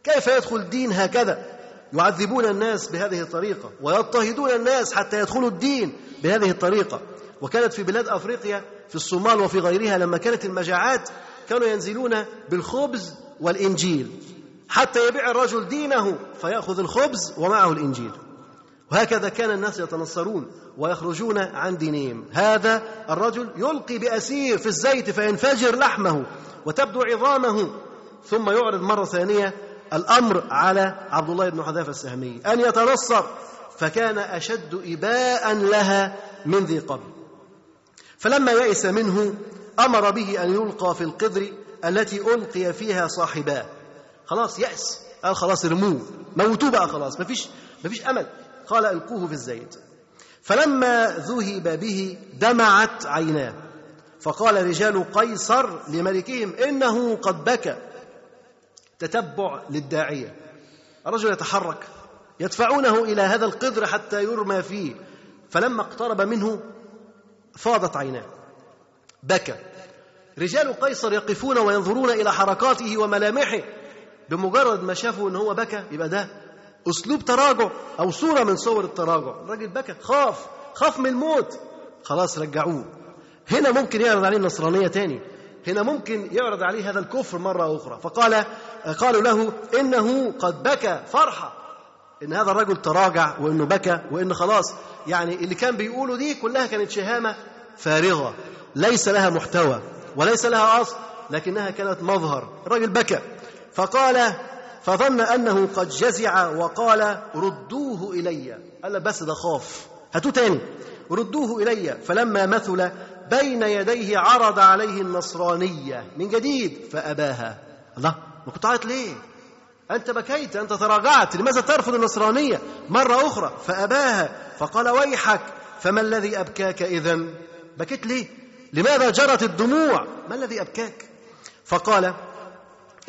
كيف يدخل دين هكذا؟ يعذبون الناس بهذه الطريقة ويضطهدون الناس حتى يدخلوا الدين بهذه الطريقة. وكانت في بلاد أفريقيا في الصومال وفي غيرها لما كانت المجاعات كانوا ينزلون بالخبز والإنجيل. حتى يبيع الرجل دينه فيأخذ الخبز ومعه الإنجيل. وهكذا كان الناس يتنصرون ويخرجون عن دينهم. هذا الرجل يلقي بأسير في الزيت فينفجر لحمه وتبدو عظامه. ثم يعرض مرة ثانية الأمر على عبد الله بن حذافة السهمي أن يتنصر. فكان أشد إباء لها من ذي قبل. فلما يئس منه أمر به أن يلقى في القدر التي ألقي فيها صاحباه. خلاص يأس. قال خلاص ارموه موتوه بقى خلاص. مفيش مفيش أمل. قال ألقوه في الزيت. فلما ذهب به دمعت عيناه. فقال رجال قيصر لملكهم إنه قد بكى. تتبع للداعية. الرجل يتحرك. يدفعونه إلى هذا القدر حتى يرمى فيه. فلما اقترب منه فاضت عيناه. بكى. رجال قيصر يقفون وينظرون إلى حركاته وملامحه. بمجرد ما شافوا إن هو بكى يبقى ده أسلوب تراجع أو صورة من صور التراجع. الراجل بكى خاف خاف من الموت. خلاص رجعوه. هنا ممكن يعرض عليه النصرانية تاني. هنا ممكن يعرض عليه هذا الكفر مرة أخرى. فقال قالوا له إنه قد بكى فرحة. إن هذا الرجل تراجع وإنه بكى وان خلاص. يعني اللي كان بيقوله دي كلها كانت شهامة. فارغة ليس لها محتوى وليس لها أصل لكنها كانت مظهر. الرجل بكى فقال فظن أنه قد جزع وقال ردوه إلي. قال بس ده خاف هاتوه تاني. ردوه إلي. فلما مثل بين يديه عرض عليه النصرانية من جديد. فأباها الله ما كنت عيط ليه؟ أنت بكيت أنت تراجعت لماذا ترفض النصرانية؟ مرة أخرى. فأباها فقال ويحك فما الذي أبكاك اذا بكيت ليه؟ لماذا جرت الدموع؟ ما الذي أبكاك؟ فقال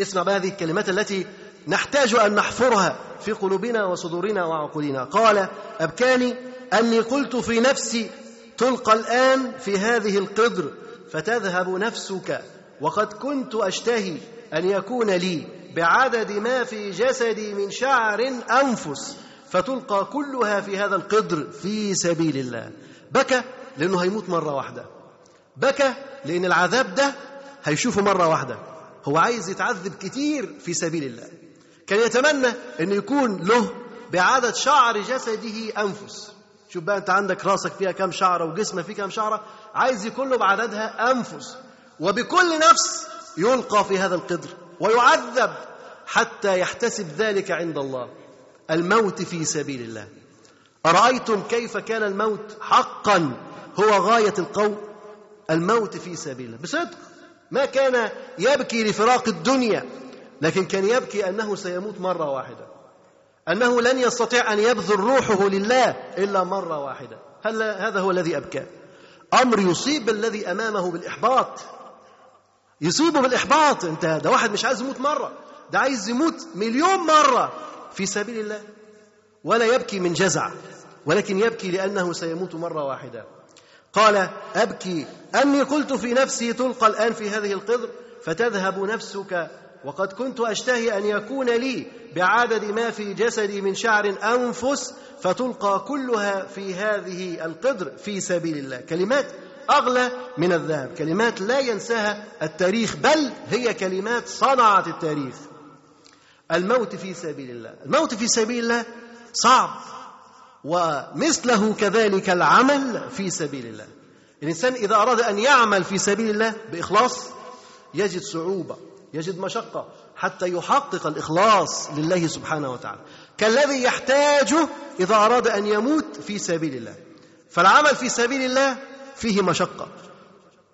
اسمع بهذه الكلمات التي نحتاج أن نحفرها في قلوبنا وصدورنا وعقولنا. قال أبكاني أني قلت في نفسي تلقى الآن في هذه القدر فتذهب نفسك وقد كنت أشتهي أن يكون لي بعدد ما في جسدي من شعر أنفس فتلقى كلها في هذا القدر في سبيل الله. بكى لأنه هيموت مرة واحدة. بكى لأن العذاب ده هيشوفه مرة واحدة. هو عايز يتعذب كتير في سبيل الله. كان يتمنى أن يكون له بعدد شعر جسده أنفس. شوف بقى أنت عندك راسك فيها كم شعرة وجسمك فيه كم شعرة. عايز يكون له بعددها أنفس. وبكل نفس يلقى في هذا القدر. ويعذب حتى يحتسب ذلك عند الله. الموت في سبيل الله. أرأيتم كيف كان الموت حقا؟ هو غاية القوم الموت في سبيل الله. بصدق ما كان يبكي لفراق الدنيا لكن كان يبكي أنه سيموت مرة واحدة. أنه لن يستطيع أن يبذل روحه لله إلا مرة واحدة. هل هذا هو الذي ابكاه أمر يصيب الذي أمامه بالإحباط. يصيبه بالإحباط. انت ده واحد مش عايز يموت مرة. ده عايز يموت مليون مرة. في سبيل الله. ولا يبكي من جزع ولكن يبكي لأنه سيموت مرة واحدة. قال أبكي أني قلت في نفسي تلقى الآن في هذه القدر فتذهب نفسك وقد كنت أشتهي أن يكون لي بعدد ما في جسدي من شعر أنفس فتلقى كلها في هذه القدر في سبيل الله. كلمات أغلى من الذهب كلمات لا ينساها التاريخ بل هي كلمات صنعت التاريخ. الموت في سبيل الله. الموت في سبيل الله صعب. ومثله كذلك العمل في سبيل الله. الإنسان إذا أراد أن يعمل في سبيل الله بإخلاص يجد صعوبة يجد مشقة حتى يحقق الإخلاص لله سبحانه وتعالى. كالذي يحتاجه إذا أراد أن يموت في سبيل الله. فالعمل في سبيل الله فيه مشقة.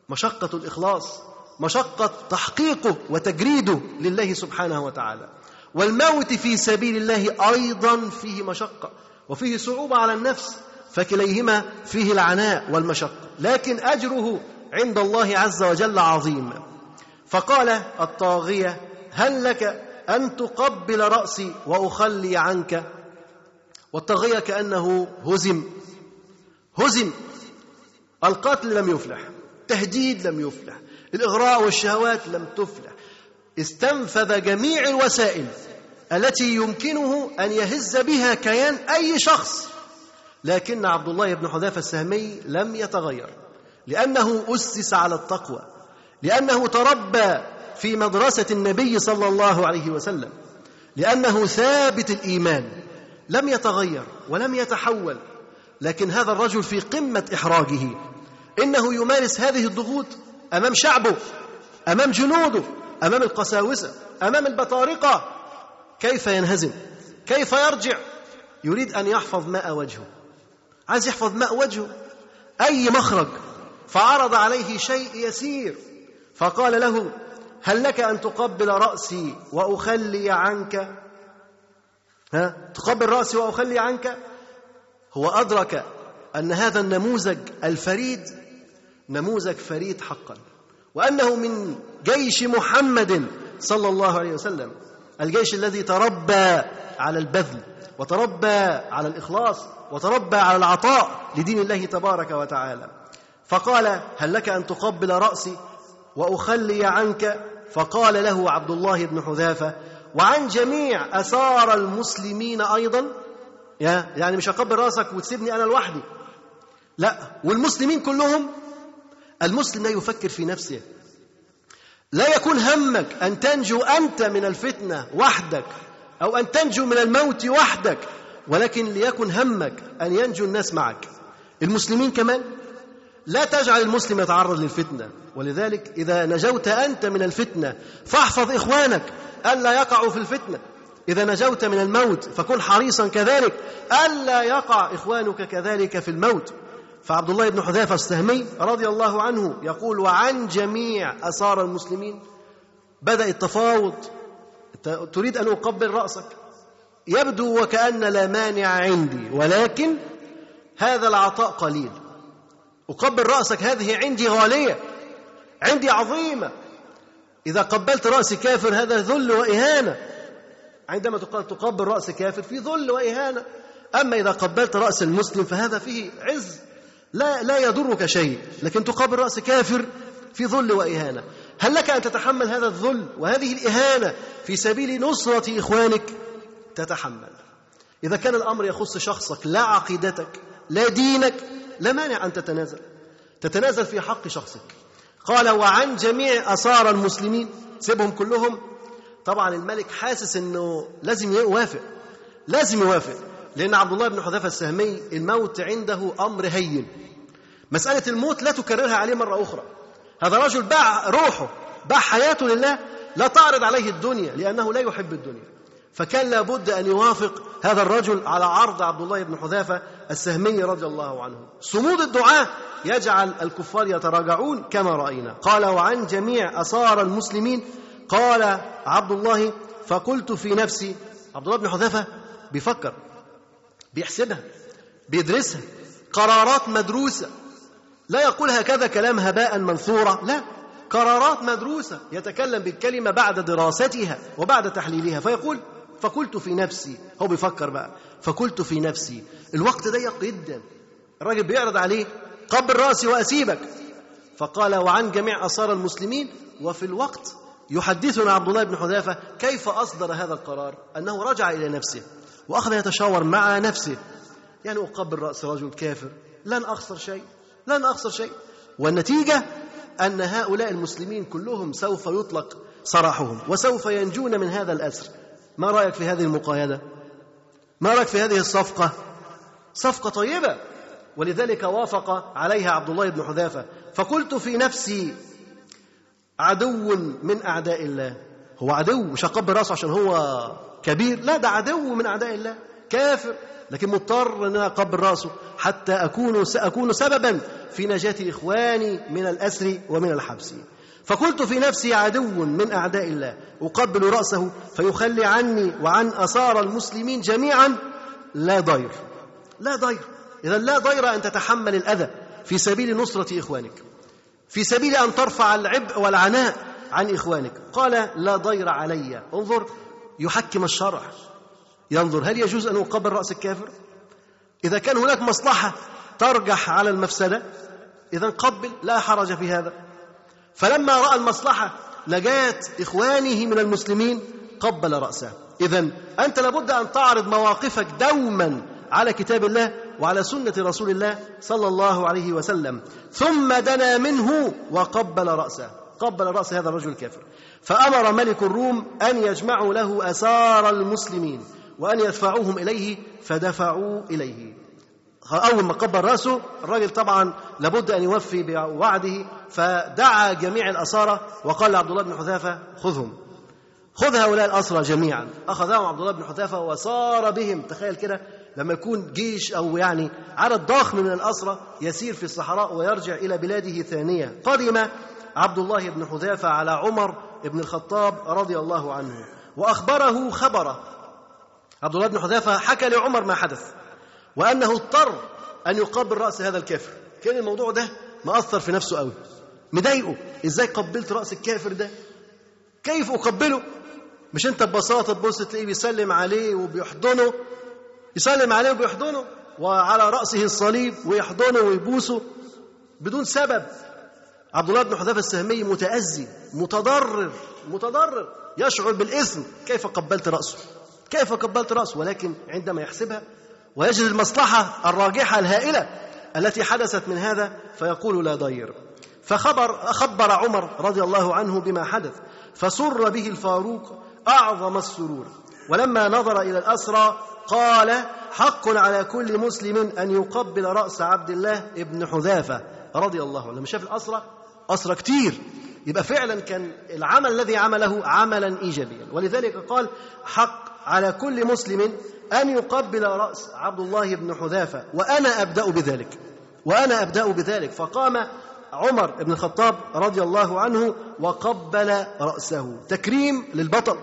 مشقة الإخلاص مشقة تحقيقه وتجريده لله سبحانه وتعالى. والموت في سبيل الله أيضا فيه مشقة. وفيه صعوبة على النفس فكليهما فيه العناء والمشقة. لكن أجره عند الله عز وجل عظيم. فقال الطاغية هل لك أن تقبل رأسي وأخلي عنك؟ والطاغية كأنه هزم. هزم. القتل لم يفلح تهديد لم يفلح الإغراء والشهوات لم تفلح. استنفذ جميع الوسائل. التي يمكنه أن يهز بها كيان أي شخص. لكن عبد الله بن حذافة السهمي لم يتغير لأنه أسس على التقوى لأنه تربى في مدرسة النبي صلى الله عليه وسلم لأنه ثابت الإيمان لم يتغير ولم يتحول. لكن هذا الرجل في قمة إحراجه إنه يمارس هذه الضغوط أمام شعبه أمام جنوده أمام القساوسة أمام البطارقة. كيف ينهزم؟ كيف يرجع؟ يريد أن يحفظ ماء وجهه. عايز يحفظ ماء وجهه. أي مخرج؟ فعرض عليه شيء يسير. فقال له هل لك أن تقبل رأسي وأخلي عنك؟ ها؟ تقبل رأسي وأخلي عنك؟ هو أدرك أن هذا النموذج الفريد نموذج فريد حقا. وأنه من جيش محمد صلى الله عليه وسلم. الجيش الذي تربى على البذل وتربى على الإخلاص وتربى على العطاء لدين الله تبارك وتعالى. فقال هل لك أن تقبل رأسي وأخلي عنك؟ فقال له عبد الله بن حذافة وعن جميع أسار المسلمين أيضا. يعني مش هقبل رأسك وتسيبني أنا لوحدي. لا والمسلمين كلهم المسلم لا يفكر في نفسه. لا يكون همك أن تنجو أنت من الفتنة وحدك أو أن تنجو من الموت وحدك ولكن ليكن همك أن ينجو الناس معك. المسلمين كمان لا تجعل المسلم يتعرض للفتنة. ولذلك إذا نجوت أنت من الفتنة فاحفظ إخوانك ألا يقعوا في الفتنة. إذا نجوت من الموت فكن حريصا كذلك ألا يقع إخوانك كذلك في الموت. فعبد الله بن حذافة السهمي رضي الله عنه يقول وعن جميع أسار المسلمين بدأ التفاوض. تريد أن أقبل رأسك. يبدو وكأن لا مانع عندي ولكن هذا العطاء قليل. أقبل رأسك هذه عندي غالية عندي عظيمة. إذا قبلت رأس كافر هذا ذل وإهانة. عندما تقبل رأس كافر في ذل وإهانة. أما إذا قبلت رأس المسلم فهذا فيه عز. لا لا يضرك شيء لكن تقابل رأس كافر في ذل وإهانة. هل لك أن تتحمل هذا الذل وهذه الإهانة في سبيل نصرة إخوانك؟ تتحمل. إذا كان الأمر يخص شخصك لا عقيدتك لا دينك لا مانع أن تتنازل. تتنازل في حق شخصك. قال وعن جميع أسار المسلمين. سيبهم كلهم. طبعا الملك حاسس أنه لازم يوافق. لازم يوافق. لأن عبد الله بن حذافة السهمي الموت عنده أمر هين. مسألة الموت لا تكررها عليه مرة أخرى. هذا رجل باع روحه باع حياته لله لا تعرض عليه الدنيا لأنه لا يحب الدنيا. فكان لابد أن يوافق هذا الرجل على عرض عبد الله بن حذافة السهمي رضي الله عنه. صمود الدعاء يجعل الكفار يتراجعون كما رأينا. قال وعن جميع أسار المسلمين قال عبد الله فقلت في نفسي عبد الله بن حذافة بيفكر. بيحسبها بيدرسها قرارات مدروسة. لا يقول هكذا كلام هباء منثورا لا. قرارات مدروسة يتكلم بالكلمة بعد دراستها وبعد تحليلها. فيقول فقلت في نفسي هو بيفكر بقى فقلت في نفسي الوقت ضيق جدا. الراجل بيعرض عليه قبل رأسي وأسيبك. فقال وعن جميع آثار المسلمين وفي الوقت يحدثنا عبد الله بن حذافه كيف أصدر هذا القرار؟ أنه رجع إلى نفسه. وأخذ يتشاور مع نفسه. يعني أقبل رأس رجل كافر. لن أخسر شيء. لن أخسر شيء. والنتيجة أن هؤلاء المسلمين كلهم سوف يطلق سراحهم وسوف ينجون من هذا الأسر. ما رأيك في هذه المقايده ما رأيك في هذه الصفقة؟ صفقة طيبة. ولذلك وافق عليها عبد الله بن حذافه فقلت في نفسي عدو من أعداء الله. هو عدو مش هقبل رأسه عشان هو كبير لا ده عدو من أعداء الله كافر لكن مضطر إن أنا أقبل رأسه حتى أكون ساكون سببا في نجاة إخواني من الأسر ومن الحبس. فقلت في نفسي عدو من أعداء الله أقبل رأسه فيخلي عني وعن أثار المسلمين جميعا لا ضير. لا ضير. اذا لا ضير أن تتحمل الأذى في سبيل نصرة إخوانك. في سبيل أن ترفع العبء والعناء عن إخوانك. قال لا ضير علي. انظر يحكم الشرع. ينظر هل يجوز أن اقبل رأس الكافر؟ إذا كان هناك مصلحة ترجح على المفسدة إذا قبل لا حرج في هذا. فلما رأى المصلحة نجاه إخوانه من المسلمين قبل رأسه. إذا أنت لابد أن تعرض مواقفك دوما على كتاب الله وعلى سنة رسول الله صلى الله عليه وسلم. ثم دنا منه وقبل رأسه. قبل رأس هذا الرجل الكافر. فأمر ملك الروم أن يجمعوا له اسار المسلمين وأن يدفعوهم إليه فدفعوا إليه. أول ما قبل رأسه الراجل طبعا لابد أن يوفي بوعده فدعا جميع الأسارة وقال لعبد الله بن حذافة خذهم. خذ هؤلاء الأسرى جميعا. أخذهم عبد الله بن حذافة وسار بهم. تخيل كده لما يكون جيش أو يعني عدد ضخم من الأسرى يسير في الصحراء ويرجع إلى بلاده ثانية قدم عبد الله بن حذافة على عمر بن الخطاب رضي الله عنه وأخبره خبره. عبد الله بن حذافة حكى لعمر ما حدث وأنه اضطر أن يقبل رأس هذا الكافر. كان الموضوع ده مأثر في نفسه قوي مضايقه. إزاي قبلت رأس الكافر ده؟ كيف أقبله؟ مش أنت ببساطة تبص تلاقيه بيسلم عليه وبيحضنه؟ يسلم عليه وبيحضنه؟ وعلى رأسه الصليب ويحضنه ويبوسه بدون سبب. عبد الله بن حذافة السهمي متأذي متضرر متضرر يشعر بالإثم. كيف قبلت رأسه؟ كيف قبلت رأسه؟ ولكن عندما يحسبها ويجد المصلحة الراجحة الهائلة التي حدثت من هذا فيقول لا ضير. فخبر خبر عمر رضي الله عنه بما حدث فسر به الفاروق أعظم السرور. ولما نظر إلى الأسرى قال حق على كل مسلم أن يقبل رأس عبد الله ابن حذافة رضي الله عنه. لما شاف الأسرى أسرى كتير. يبقى فعلا كان العمل الذي عمله عملا إيجابيا. ولذلك قال حق على كل مسلم أن يقبل رأس عبد الله بن حذافة وأنا أبدأ بذلك. وأنا أبدأ بذلك. فقام عمر بن الخطاب رضي الله عنه وقبل رأسه. تكريم للبطل.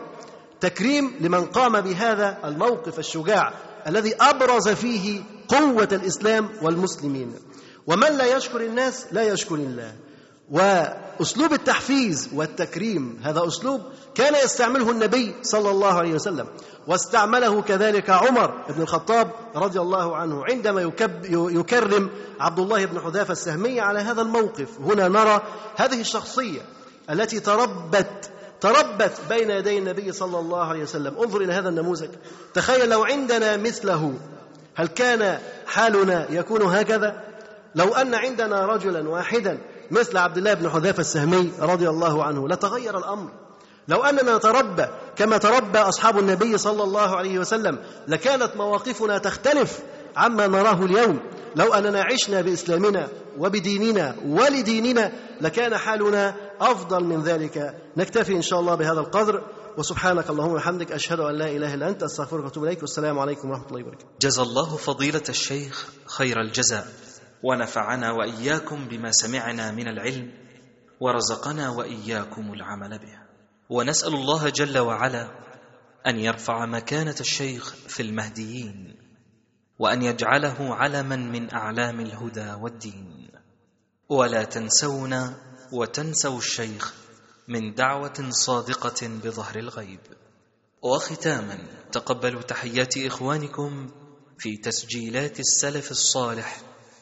تكريم لمن قام بهذا الموقف الشجاع الذي أبرز فيه قوة الإسلام والمسلمين. ومن لا يشكر الناس لا يشكر الله. وأسلوب التحفيز والتكريم هذا أسلوب كان يستعمله النبي صلى الله عليه وسلم. واستعمله كذلك عمر بن الخطاب رضي الله عنه عندما يكرم عبد الله بن حذافة السهمي على هذا الموقف. هنا نرى هذه الشخصية التي تربت تربت بين يدي النبي صلى الله عليه وسلم. انظر إلى هذا النموذج. تخيل لو عندنا مثله هل كان حالنا يكون هكذا؟ لو أن عندنا رجلا واحدا مثل عبد الله بن حذافة السهمي رضي الله عنه. لتغير الأمر. لو أننا نتربى كما تربى أصحاب النبي صلى الله عليه وسلم لكانت مواقفنا تختلف عما نراه اليوم. لو أننا عشنا بإسلامنا وبديننا ولديننا لكان حالنا أفضل من ذلك. نكتفي إن شاء الله بهذا القدر. وسبحانك اللهم وبحمدك أشهد أن لا إله إلا أنت أستغفرك وأتوب إليك. والسلام عليكم ورحمة الله وبركاته.
جزى الله فضيلة الشيخ خير الجزاء. ونفعنا وإياكم بما سمعنا من العلم ورزقنا وإياكم العمل به. ونسأل الله جل وعلا أن يرفع مكانة الشيخ في المهديين وأن يجعله علما من أعلام الهدى والدين. ولا تنسونا وتنسوا الشيخ من دعوة صادقة بظهر الغيب. وختاما تقبلوا تحيات إخوانكم في تسجيلات السلف الصالح